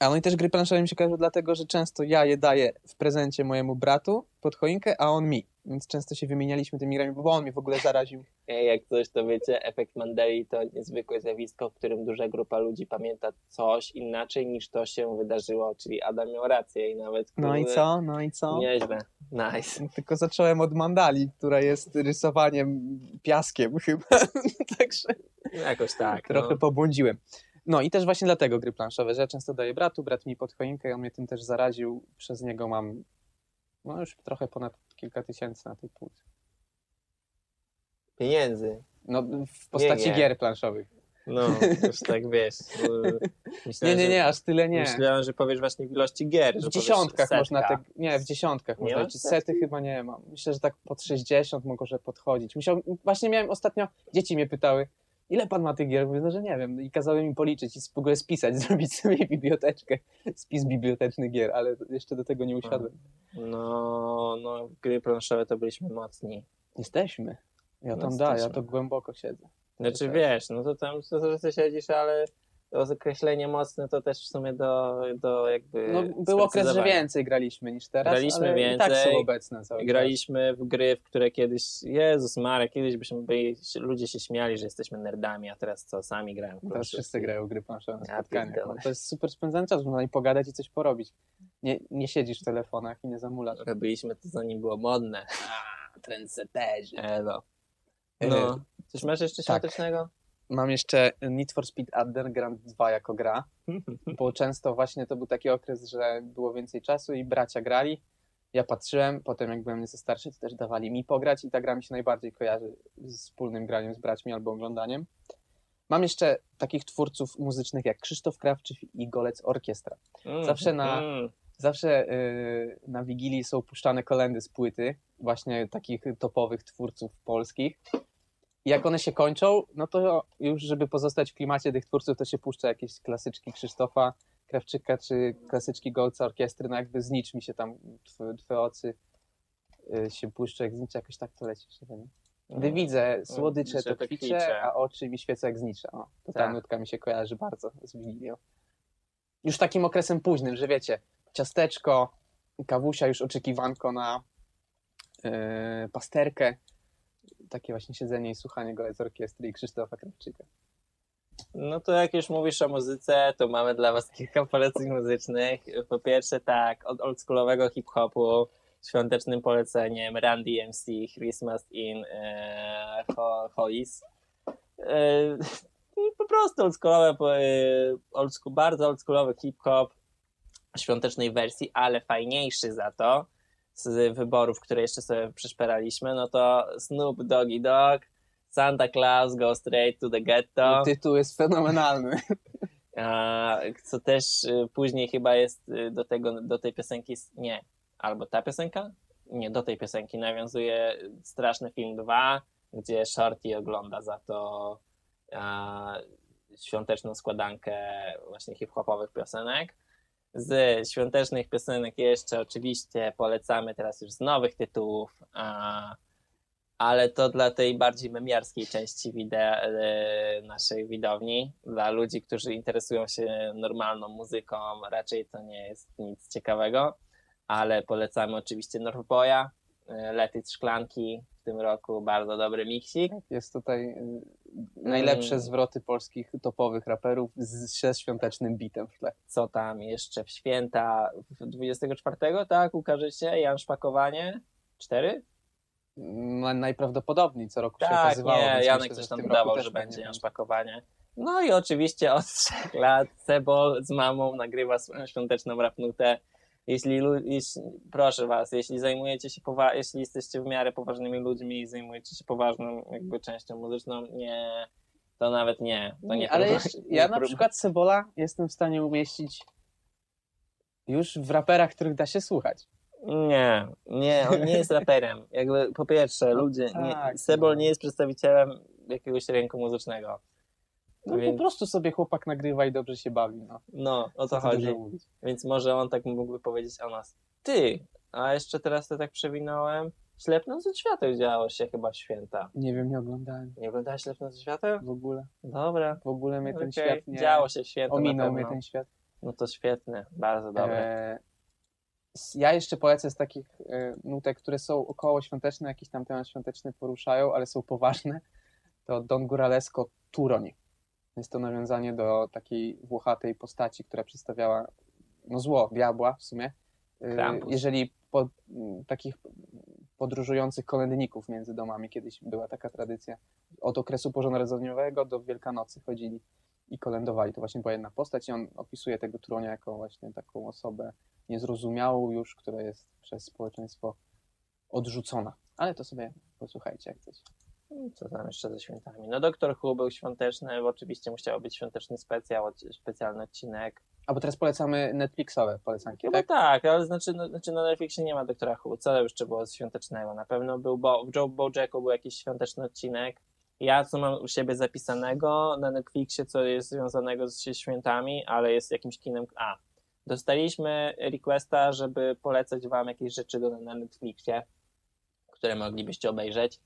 A no i też gry planszowe mi się kojarzą dlatego, że często ja je daję w prezencie mojemu bratu pod choinkę, a on mi. Więc często się wymienialiśmy tymi grami, bo on mnie w ogóle zaraził. Jak coś, to wiecie, efekt Mandeli to niezwykłe zjawisko, w którym duża grupa ludzi pamięta coś inaczej niż to się wydarzyło, czyli Adam miał rację i nawet... No i co? No i co? Nieźle. Nice. [laughs] Tylko zacząłem od mandali, która jest rysowaniem piaskiem chyba. [laughs] Także Jakoś tak. trochę no. pobłądziłem. No i też właśnie dlatego gry planszowe, że ja często daję bratu, brat mi pod choinkę on mnie tym też zaraził. Przez niego mam no już trochę ponad kilka tysięcy na tej półce. Pieniędzy. No w postaci nie. gier planszowych. No, już tak wiesz. [laughs] Nie, Myślałem, nie, że- nie, aż tyle nie. Myślałem, że powiesz właśnie w ilości gier. W powiesz dziesiątkach setka. można te. Nie, w dziesiątkach Nie można setki? Sety chyba nie mam. Myślę, że tak pod 60 może podchodzić. Musiał, właśnie miałem ostatnio, dzieci mnie pytały, ile pan ma tych gier? Mówię, no, że nie wiem. I kazałem im policzyć i w ogóle spisać, [laughs] zrobić sobie biblioteczkę, spis bibliotecznych gier, ale jeszcze do tego nie usiadłem. No, no, gry planszowe to byliśmy mocni. Jesteśmy. Ja No, tam da, ja to głęboko siedzę. Znaczy wiesz, no to tam to, to, to siedzisz, ale określenie mocne to też w sumie do, do jakby No, był okres, że więcej graliśmy niż teraz, Graliśmy ale tak więcej. są obecne cały czas. Graliśmy w gry, w które kiedyś, Jezus Mary, kiedyś byśmy byli, ludzie się śmiali, że jesteśmy nerdami, a teraz co, sami grają. w Teraz wszyscy grają w gry planszowe na spotkaniach. No, to jest super spędzany czas, można i pogadać i coś porobić. Nie, nie siedzisz w telefonach i nie zamulasz. Robiliśmy to zanim było modne. A, trendseterzy. Elo. E, No. Coś masz jeszcze tak. Mam jeszcze Need for Speed Underground 2 jako gra, [laughs] bo często właśnie to był taki okres, że było więcej czasu i bracia grali. Ja patrzyłem, potem jak byłem nieco starszy, to też dawali mi pograć i ta gra mi się najbardziej kojarzy z wspólnym graniem z braćmi albo oglądaniem. Mam jeszcze takich twórców muzycznych jak Krzysztof Krawczyk i Golec Orkiestra. Mm, Zawsze na- mm. Zawsze y, na Wigilii są puszczane kolendy z płyty, właśnie takich topowych twórców polskich. I jak one się kończą, no to już, żeby pozostać w klimacie tych twórców, to się puszcza jakieś klasyczki Krzysztofa Krawczyka, czy klasyczki Golca Orkiestry, no jakby znicz mi się tam, twoje, twoje oczy y, się puszczą, jak znicz jakoś tak to leci. nie wiem. Gdy widzę słodycze, że to kwicze. a oczy mi świecą jak znicze. O, to ta Tak. nutka mi się kojarzy bardzo z Wigilią. Już takim okresem późnym, że wiecie, ciasteczko, kawusia, już oczekiwanko na yy, pasterkę. Takie właśnie siedzenie i słuchanie go z orkiestry i Krzysztofa Krawczyka. No to jak już mówisz o muzyce, to mamy dla was kilka poleceń muzycznych. Po pierwsze tak, od oldschoolowego hip-hopu świątecznym poleceniem Run DMC, Christmas in e, Ho- Hollies. E, po prostu oldschoolowe, e, old school, bardzo oldschoolowy hip-hop świątecznej wersji, ale fajniejszy za to z wyborów, które jeszcze sobie przeszperaliśmy, no to Snoop Doggy Dogg, Santa Claus Go Straight to the Ghetto. Tytuł jest fenomenalny. A, co też y, później chyba jest y, do, tego, do tej piosenki, nie, albo ta piosenka? Nie, do tej piosenki nawiązuje Straszny Film 2, gdzie Shorty ogląda za to a, świąteczną składankę właśnie hip-hopowych piosenek. Z świątecznych piosenek jeszcze oczywiście polecamy teraz już z nowych tytułów, a, ale to dla tej bardziej memiarskiej części wideo, e, naszej widowni. Dla ludzi, którzy interesują się normalną muzyką, raczej to nie jest nic ciekawego, ale polecamy oczywiście Northboya, e, Let It Szklanki w tym roku, bardzo dobry miksik. Jest tutaj y, najlepsze Mm. zwroty polskich topowych raperów z, ze świątecznym bitem w tle. Co tam jeszcze w święta w 24, tak? Ukaże się Jan Szpakowanie 4? No, najprawdopodobniej co roku się Tak, okazywało. nie, Janek myślę, coś tam tym dawał, roku też że będzie Jan Szpakowanie. No i oczywiście od trzech lat Sebol z mamą nagrywa swoją świąteczną rapnutę. Jeśli, jeśli, proszę was, jeśli zajmujecie się, powa- jeśli jesteście w miarę poważnymi ludźmi i zajmujecie się poważną jakby częścią muzyczną, nie, to nawet nie. To nie ale próbuj- jeszcze, nie ja na przykład Sebola jestem w stanie umieścić Już w raperach, których da się słuchać. Nie, nie, on nie jest raperem. Jakby po pierwsze, No ludzie, tak, nie, Sebol no. nie jest przedstawicielem jakiegoś rynku muzycznego. No Więc- po prostu sobie chłopak nagrywa i dobrze się bawi. No. No, o to Co chodzi. Więc może on tak mógłby powiedzieć o nas. Ty, a jeszcze teraz to tak przewinąłem. Ślepnąc od świateł działo się chyba święta. Nie wiem, nie oglądałem Nie oglądałeś Ślepnąc od świateł? w ogóle. Dobra. W ogóle mnie ten Okej, świat nie... Działo się święta Ominął mnie ten świat. No to świetne, bardzo dobre. E, ja jeszcze polecę z takich e, nutek, które są około świąteczne, jakiś tam temat świąteczny poruszają, ale są poważne. To Don Guralesco Turoń. Jest to nawiązanie do takiej włochatej postaci, która przedstawiała no zło, diabła w sumie. E, Krampus. Jeżeli po, takich podróżujących kolędników między domami, kiedyś była taka tradycja, od okresu bożonarodzeniowego do Wielkanocy chodzili i kolędowali. To właśnie była jedna postać i on opisuje tego Turonia jako właśnie taką osobę niezrozumiałą już, która jest przez społeczeństwo odrzucona. Ale to sobie posłuchajcie, jak chcecie. Co tam jeszcze ze świętami? No Doktor Who był świąteczny, bo oczywiście musiał być świąteczny specjał, odci- specjalny odcinek. A bo teraz polecamy Netflixowe polecanki, Chyba tak? tak, ale znaczy, no, znaczy na Netflixie nie ma Doktora Who. Co jeszcze było świątecznego? Na pewno był, bo w Joe Bojacku był jakiś świąteczny odcinek. Ja co mam u siebie zapisanego na Netflixie, co jest związanego z świętami, ale jest jakimś kinem. A, dostaliśmy requesta, żeby polecać wam jakieś rzeczy na Netflixie, które moglibyście obejrzeć.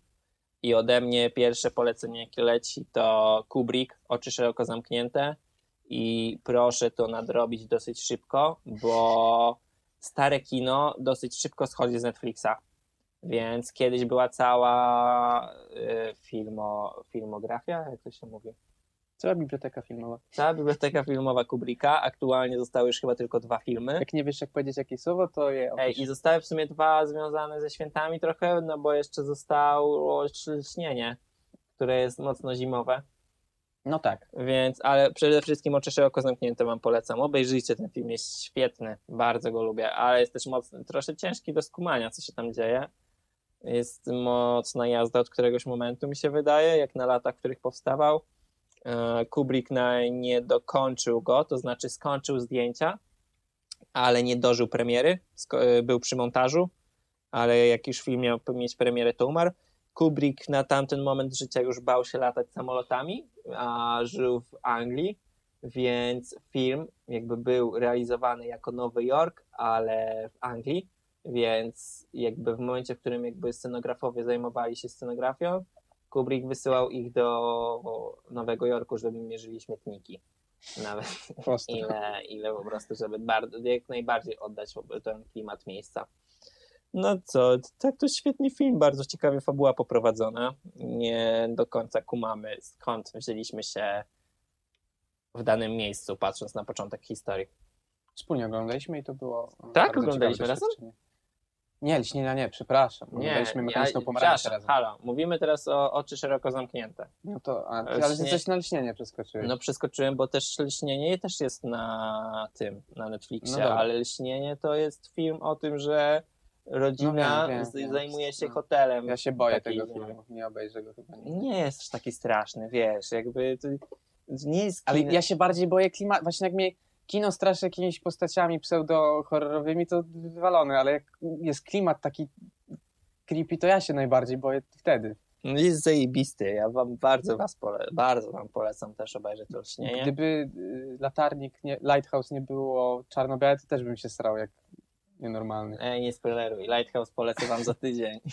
I ode mnie pierwsze polecenie, jakie leci, to Kubrick, Oczy szeroko zamknięte. I proszę to nadrobić dosyć szybko, bo stare kino dosyć szybko schodzi z Netflixa. Więc kiedyś była cała y, filmo, filmografia, jak to się mówi? Cała biblioteka filmowa. Cała biblioteka filmowa Kubricka. Aktualnie zostały już chyba tylko dwa filmy. Jak nie wiesz, jak powiedzieć jakieś słowo, to je opisz. Ej, I zostały w sumie dwa związane ze świętami trochę, no bo jeszcze zostało Śnienie, które jest mocno zimowe. No tak. Więc, ale przede wszystkim oczy szeroko zamknięte wam polecam. Obejrzyjcie ten film, jest świetny, bardzo go lubię, ale jest też mocny, troszkę ciężki do skumania, co się tam dzieje. Jest mocna jazda od któregoś momentu, mi się wydaje, jak na lata, w których powstawał. E, Kubrick nie dokończył go, to znaczy skończył zdjęcia, ale nie dożył premiery, e, był przy montażu, ale jak już film miał mieć premierę, to umarł. Kubrick na tamten moment życia już bał się latać samolotami, a żył w Anglii, więc film jakby był realizowany jako Nowy Jork, ale w Anglii, więc jakby w momencie, w którym jakby scenografowie zajmowali się scenografią, Kubrick wysyłał ich do Nowego Jorku, żeby mierzyli śmietniki. Nawet [laughs] ile, ile po prostu, żeby bardzo, jak najbardziej oddać ten klimat miejsca. No co, tak to świetny film, bardzo ciekawie fabuła poprowadzona. Nie do końca kumamy skąd wzięliśmy się w danym miejscu, patrząc na początek historii. Wspólnie oglądaliśmy i to było. Tak? Oglądaliśmy razem? Nie, Lśnienia nie, przepraszam. Oglądaliśmy mechaniczną pomarańczę przepraszam, razem. halo, mówimy teraz o oczy szeroko zamknięte. No to, a, Ale ale śnie- coś na lśnienie przeskoczyłeś. No przeskoczyłem, bo też Lśnienie też jest na tym, na Netflixie, No ale Lśnienie to jest film o tym, że rodzina No wiem, wiem, zajmuje się No. hotelem. ja się boję Taki, tego filmu, nie obejrzę go chyba. Nie. Nie jest aż taki straszny, wiesz, jakby to nie jest Ale ja się bardziej boję klimat. Właśnie jak mnie kino straszy jakimiś postaciami pseudo-horrorowymi, to wywalony, ale jak jest klimat taki creepy, to ja się najbardziej boję wtedy. No jest zajebisty. Ja wam bardzo was pole- bardzo wam polecam też obejrzeć to lśnienie. Gdyby y, latarnik, nie, Lighthouse nie było czarno-białe, to też bym się starał jak nienormalny. Ej, nie spoileruj. Lighthouse polecę wam za tydzień. [laughs]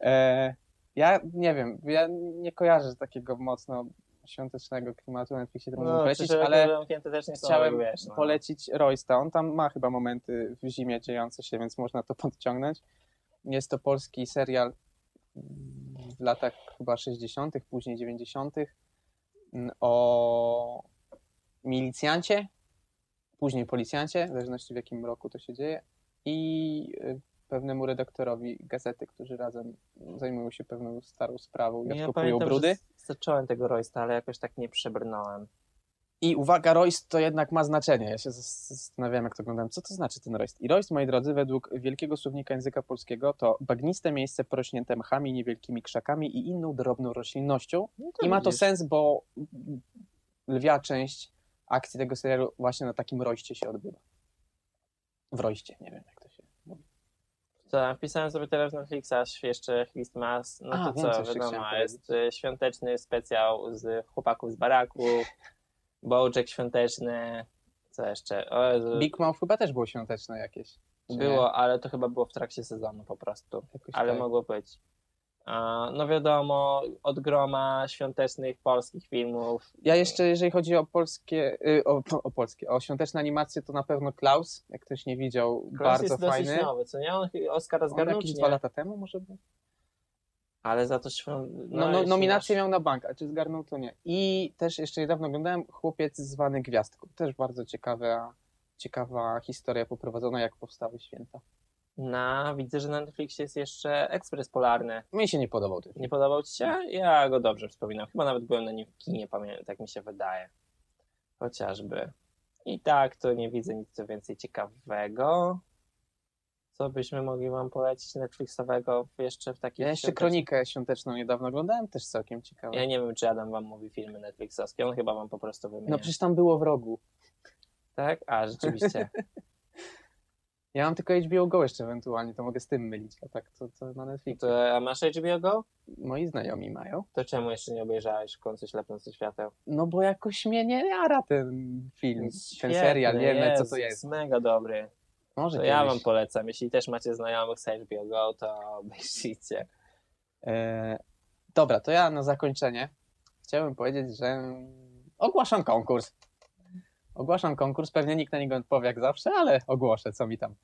E, ja nie wiem, ja nie kojarzę takiego mocno świątecznego klimatu na Netflixie, to mogę No, polecić, ale ale zamknięte też nie są, chciałem wiesz, no. polecić Roysta. On tam ma chyba momenty w zimie dziejące się, więc można to [laughs] podciągnąć. Jest to polski serial w latach chyba 60., później 90. mm, o milicjancie, później policjancie, w zależności w jakim roku to się dzieje, i y, pewnemu redaktorowi gazety, którzy razem zajmują się pewną starą sprawą i Ja odkopują pamiętam, brudy. Zacząłem tego Roysta, ale jakoś tak nie przebrnąłem. I uwaga, Royst to jednak ma znaczenie. Ja się zas- zastanawiałem, jak to oglądałem. Co to znaczy ten Royst? I Royst, moi drodzy, według Wielkiego Słownika Języka Polskiego to bagniste miejsce porośnięte mchami, niewielkimi krzakami i inną drobną roślinnością. No I ma to sens, bo lwia część akcji tego serialu właśnie na takim roście się odbywa. w Royście, nie wiem jak to się mówi. Co, wpisałem sobie teraz Netflixa jeszcze Christmas, no A, to wiem, co wiadomo, jest y, świąteczny specjał z chłopaków z baraku, Bołczek świąteczny, co jeszcze? O Big Mouth chyba też było świąteczne jakieś. czy nie? było, ale to chyba było w trakcie sezonu po prostu, Jakoś ale tak. mogło być. No wiadomo, od groma świątecznych polskich filmów. Ja jeszcze, jeżeli chodzi o polskie, y, o, o polskie, o świąteczne animacje, to na pewno Klaus, jak ktoś nie widział, Klaus bardzo jest fajny. dosyć nowy, co nie? On Oscara zgarnął, jakieś czy dwa nie? lata temu może był? Ale za to świąt... No, no, jeśli nominację masz- miał na bank, a czy zgarnął to nie. I też jeszcze niedawno oglądałem Chłopiec zwany Gwiazdką. Też bardzo ciekawa, ciekawa historia poprowadzona, jak powstały święta. Na, widzę, że na Netflixie jest jeszcze Ekspres Polarny. Mi się nie podobał film. Nie podobał ci się? Ja go dobrze wspominam. Chyba nawet byłem na nim w kinie, pamiętam, tak mi się wydaje. Chociażby. I tak, to nie widzę nic więcej ciekawego. Co byśmy mogli wam polecić Netflixowego jeszcze w takiej Ja jeszcze Kronikę świąteczną niedawno oglądałem, też całkiem ciekawe. Ja nie wiem, czy Adam wam mówi filmy Netflixowskie. On chyba wam po prostu wymienia. No przecież tam było w rogu. Tak? A, rzeczywiście. [laughs] Ja mam tylko HBO Go jeszcze ewentualnie, to mogę z tym mylić, a tak to, to na Netflixie. To, a masz HBO Go? Moi znajomi mają. To czemu jeszcze nie obejrzałeś w końcu Ślepnący świateł? No bo jakoś mnie nie jara ten film, ten Świetny, serial, nie wiem co to Jezus, jest. mega dobry. Może To ja kiedyś. wam polecam. Jeśli też macie znajomych z HBO Go, to obejrzyjcie. E, dobra, to ja na zakończenie chciałbym powiedzieć, że ogłaszam konkurs. Ogłaszam konkurs, pewnie nikt na niego nie odpowie jak zawsze, ale ogłoszę, co mi tam.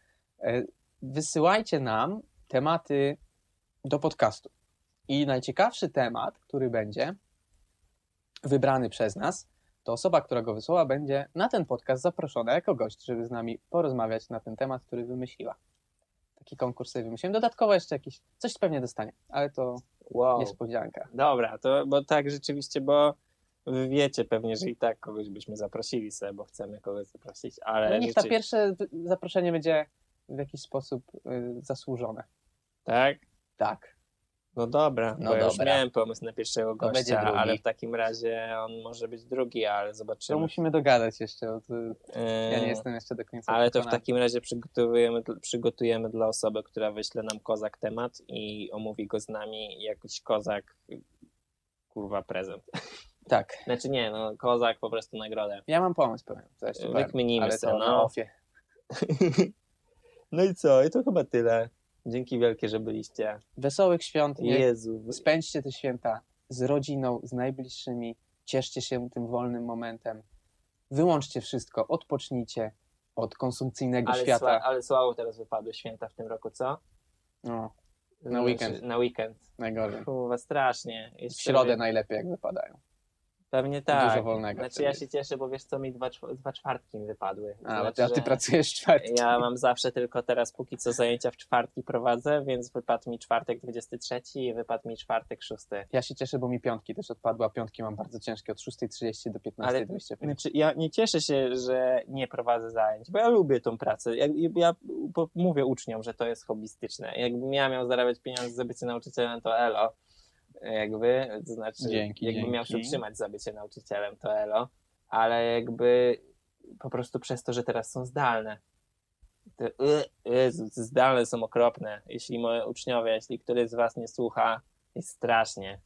E, wysyłajcie nam tematy do podcastu. I najciekawszy temat, który będzie wybrany przez nas, to osoba, która go wysłała, będzie na ten podcast zaproszona jako gość, żeby z nami porozmawiać na ten temat, który wymyśliła. Taki konkurs sobie wymyśliłem. Dodatkowo jeszcze jakiś, coś pewnie dostanie, ale to Wow. niespodzianka. Dobra, to bo tak rzeczywiście, bo wy wiecie pewnie, że i tak kogoś byśmy zaprosili sobie, bo chcemy kogoś zaprosić, ale No niech rzeczy- pierwsze zaproszenie będzie w jakiś sposób y, zasłużone. Tak? Tak. No dobra, No bo ja już dobra. miałem pomysł na pierwszego To gościa, ale w takim razie on może być drugi, ale To zobaczymy. musimy dogadać jeszcze, to ja Yy, nie jestem jeszcze do końca Ale to w takim razie przygotowujemy, przygotujemy dla osoby, która wyśle nam kozak temat i omówi go z nami jakiś kozak, kurwa, prezent. [laughs] Tak. Znaczy nie, no kozak po prostu nagrodę. Ja mam pomysł pewien. Wykminimy to no. [laughs] No i co? I to chyba tyle. Dzięki wielkie, że byliście. Wesołych świąt. Jezu. Spędźcie te święta z rodziną, z najbliższymi. Cieszcie się tym wolnym momentem. Wyłączcie wszystko. Odpocznijcie od konsumpcyjnego Ale, świata. sła, ale słabo teraz wypadły święta w tym roku, co? No, Na Znaczy, weekend. Na weekend. najgorzej. Kurwa, strasznie. W środę najlepiej jak wypadają. Pewnie tak. Dużo wolnego Znaczy wtedy ja się cieszę, bo wiesz co, mi dwa, dwa czwartki mi wypadły. A, Znaczy, ty, a ty pracujesz czwartki. Ja mam zawsze tylko teraz póki co zajęcia w czwartki prowadzę, więc wypadł mi czwartek 23 i wypadł mi czwartek 6. Ja się cieszę, bo mi piątki też odpadły, a piątki mam bardzo ciężkie od 6.30 do 15.25. Znaczy, ja nie cieszę się, że nie prowadzę zajęć, bo ja lubię tą pracę. Ja po- mówię uczniom, że to jest hobbystyczne. Jakbym ja miał zarabiać pieniądze za bycie nauczycielem, to elo. Jakby, to znaczy, Dzięki, jakbym miał się dzięki. utrzymać za bycie nauczycielem, to elo. Ale jakby po prostu przez to, że teraz są zdalne. Te, y, te zdalne są okropne. Jeśli moi uczniowie, jeśli któryś z was nie słucha, jest strasznie.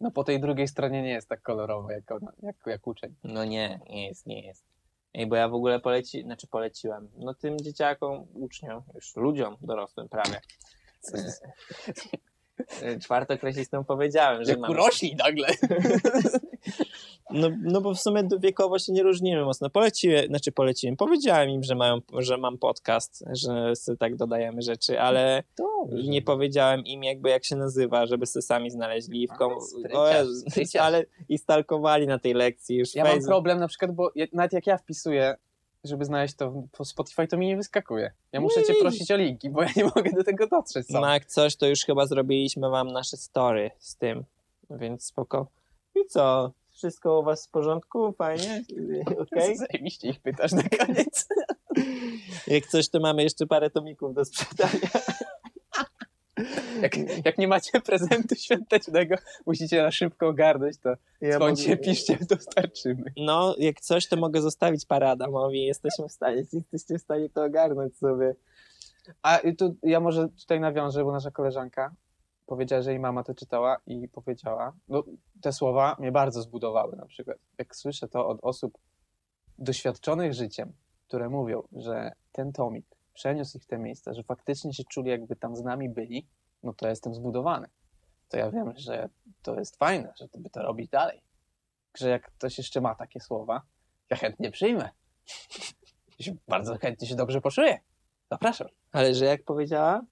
No po tej drugiej stronie nie jest tak kolorowo jak, jak, jak uczeń. No nie, nie jest, nie jest. Ej, bo ja w ogóle poleci, znaczy poleciłem, no tym dzieciakom, uczniom, już ludziom dorosłym prawie. [laughs] E, Czwartoklasistom powiedziałem, że Jak mam... urośli nagle. [laughs] No, no bo w sumie wiekowo się nie różnimy mocno. Poleciłem, znaczy poleciłem, powiedziałem im, że, mają, że mam podcast, że sobie tak dodajemy rzeczy, ale Dobrze. nie powiedziałem im jakby jak się nazywa, żeby sobie sami znaleźli w kom... Ale i stalkowali na tej lekcji już Ja mam problem na przykład, bo nawet jak ja wpisuję, żeby znaleźć to po Spotify, to mi nie wyskakuje. Ja muszę cię prosić o linki, bo ja nie mogę do tego dotrzeć sam. No jak coś, to już chyba zrobiliśmy wam nasze story z tym, więc spoko. I co? Wszystko u was w porządku? Fajnie? [laughs] Okej? Zajebiście ich pytasz na koniec. [laughs] Jak coś, to mamy jeszcze parę tomików do sprzedania. [laughs] Jak, jak nie macie [laughs] prezentu świątecznego, musicie na szybko ogarnąć, to Ja dzwońcie, mogę- piszcie, dostarczymy. No, jak coś, to mogę zostawić paradamowi. Jesteśmy w stanie, [laughs] jesteście w stanie to ogarnąć sobie. A tu ja może tutaj nawiążę, bo nasza koleżanka powiedziała, że jej mama to czytała i powiedziała, no te słowa mnie bardzo zbudowały na przykład. Jak słyszę to od osób doświadczonych życiem, które mówią, że ten tomik przeniósł ich w te miejsca, że faktycznie się czuli jakby tam z nami byli, no to jestem zbudowany. To ja wiem, że to jest fajne, że to by to robić dalej. Że jak ktoś jeszcze ma takie słowa, ja chętnie przyjmę. [laughs] Ja Bardzo chętnie się dobrze poczuję. Zapraszam. Ale że jak powiedziała?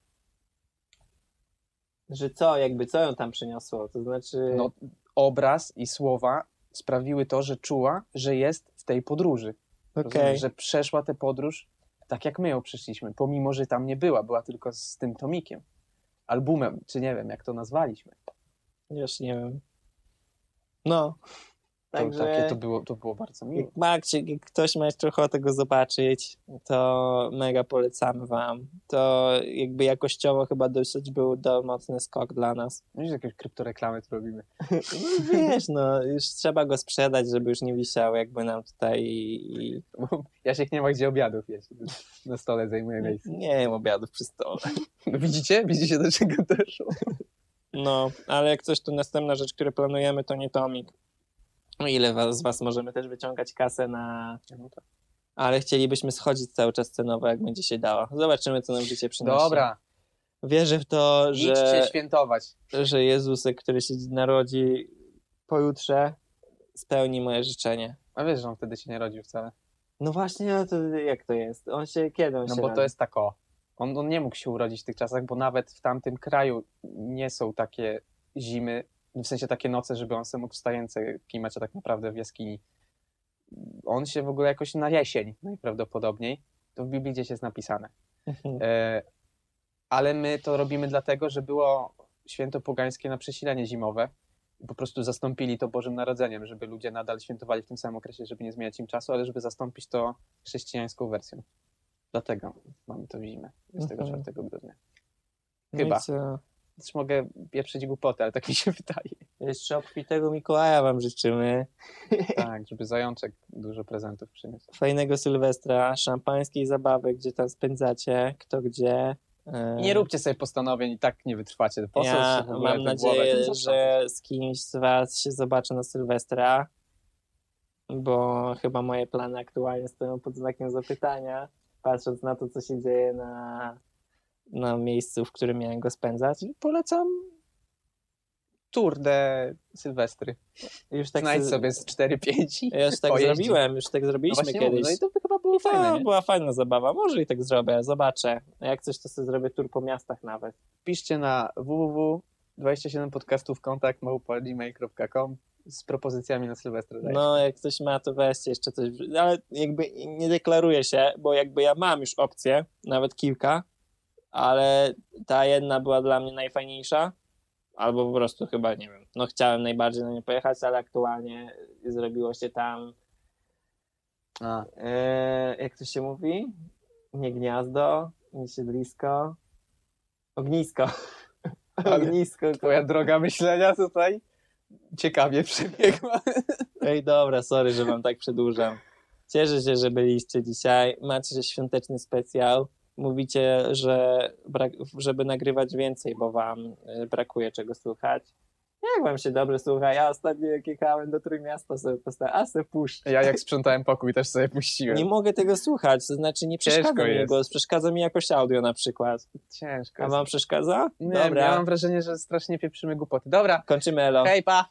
Że co, jakby co ją tam przyniosło? To znaczy. no, obraz i słowa sprawiły to, że czuła, że jest w tej podróży. okej. Rozumiesz, Że przeszła tę podróż tak, jak my ją przeszliśmy, pomimo, że tam nie była, była tylko z tym tomikiem, albumem, czy nie wiem, jak to nazwaliśmy. Już nie wiem. No. To, Także. takie to było, to było bardzo miłe. Jak jak ktoś ma jeszcze ochotę go zobaczyć, to mega polecamy wam. To jakby jakościowo chyba dosyć był do mocny skok dla nas. I jakieś kryptoreklamy tu robimy. No wiesz, no już trzeba go sprzedać, żeby już nie wisiał jakby nam tutaj i, [laughs] Jasiek nie ma gdzie obiadów jeść. Na stole zajmuje miejsce. nie jem obiadów przy stole. [laughs] No widzicie? Widzicie, do czego doszło? No, ale jak coś, to następna rzecz, którą planujemy, to nie tomik. O ile was, z was możemy też wyciągać kasę na... No tak. Ale chcielibyśmy schodzić cały czas cenowo, jak będzie się dało. Zobaczymy, co nam życie przynosi. Dobra, Wierzę w to, idźcie że, świętować. że Jezusek, który się narodzi pojutrze, spełni moje życzenie. A wiesz, że on wtedy się nie rodził wcale. No właśnie, no to jak to jest? On się, kiedy on No się bo rodzi? to jest tak o. On, on nie mógł się urodzić w tych czasach, bo nawet w tamtym kraju nie są takie zimy, w sensie takie noce, żeby on sobie mógł wstające kimać, a tak naprawdę w jaskini. On się w ogóle jakoś na jesień najprawdopodobniej. To w Biblii gdzieś jest napisane. Mhm. E, ale my to robimy dlatego, że było święto pogańskie na przesilenie zimowe. Po prostu zastąpili to Bożym Narodzeniem, żeby ludzie nadal świętowali w tym samym okresie, żeby nie zmieniać im czasu, ale żeby zastąpić to chrześcijańską wersją. Dlatego mamy to w zimę, 24 grudnia. No chyba. co? Też mogę pieprzyć głupoty, ale tak mi się [laughs] wydaje. Jeszcze obfitego Mikołaja wam życzymy. Tak, żeby zajączek dużo prezentów przyniósł. Fajnego Sylwestra, szampańskiej zabawy, gdzie tam spędzacie, kto gdzie. E, nie róbcie sobie postanowień i tak nie wytrwacie. Po Ja mam głowę nadzieję, zastrząsać? że z kimś z was się zobaczę na Sylwestra, bo chyba moje plany aktualnie stoją pod znakiem zapytania, patrząc na to, co się dzieje na, na miejscu, w którym miałem go spędzać. Polecam Tour de Sylwestry. Już tak Znajdź se- sobie z 4-5 i Ja już tak pojeździ. zrobiłem, już tak No zrobiliśmy właśnie kiedyś. No i to by chyba było to fajne, nie? była fajna zabawa. Może i tak zrobię, zobaczę. Jak coś, to sobie zrobię tur po miastach nawet. Piszcie na www.27podcastów kontakt małpa.gmail.com z propozycjami na Sylwestra. No, jak ktoś ma, to weźcie jeszcze coś. Ale jakby nie deklaruję się, bo jakby ja mam już opcje, nawet kilka, ale ta jedna była dla mnie najfajniejsza. Albo po prostu chyba, nie wiem, no chciałem najbardziej na nie pojechać, ale aktualnie zrobiło się tam, e, jak to się mówi? Nie gniazdo, nie siedlisko, ognisko. [laughs] Ognisko. twoja droga myślenia tutaj ciekawie przebiegła. [laughs] Ej, dobra, sorry, że wam tak przedłużam. Cieszę się, że byliście dzisiaj. Macie świąteczny specjal. Mówicie, że żeby nagrywać więcej, bo wam y, brakuje czego słuchać. Jak wam się dobrze słucha? Ja ostatnio jak jechałem do Trójmiasta sobie postałem, a se puszczę. Ja jak sprzątałem pokój też sobie puściłem. Nie mogę tego słuchać, to znaczy nie Ciężko przeszkadza mi głos, przeszkadza mi jakość audio na przykład. Ciężko. A wam przeszkadza? Nie Dobra, ja mam wrażenie, że strasznie pieprzymy głupoty. Dobra, kończymy elo. hej pa!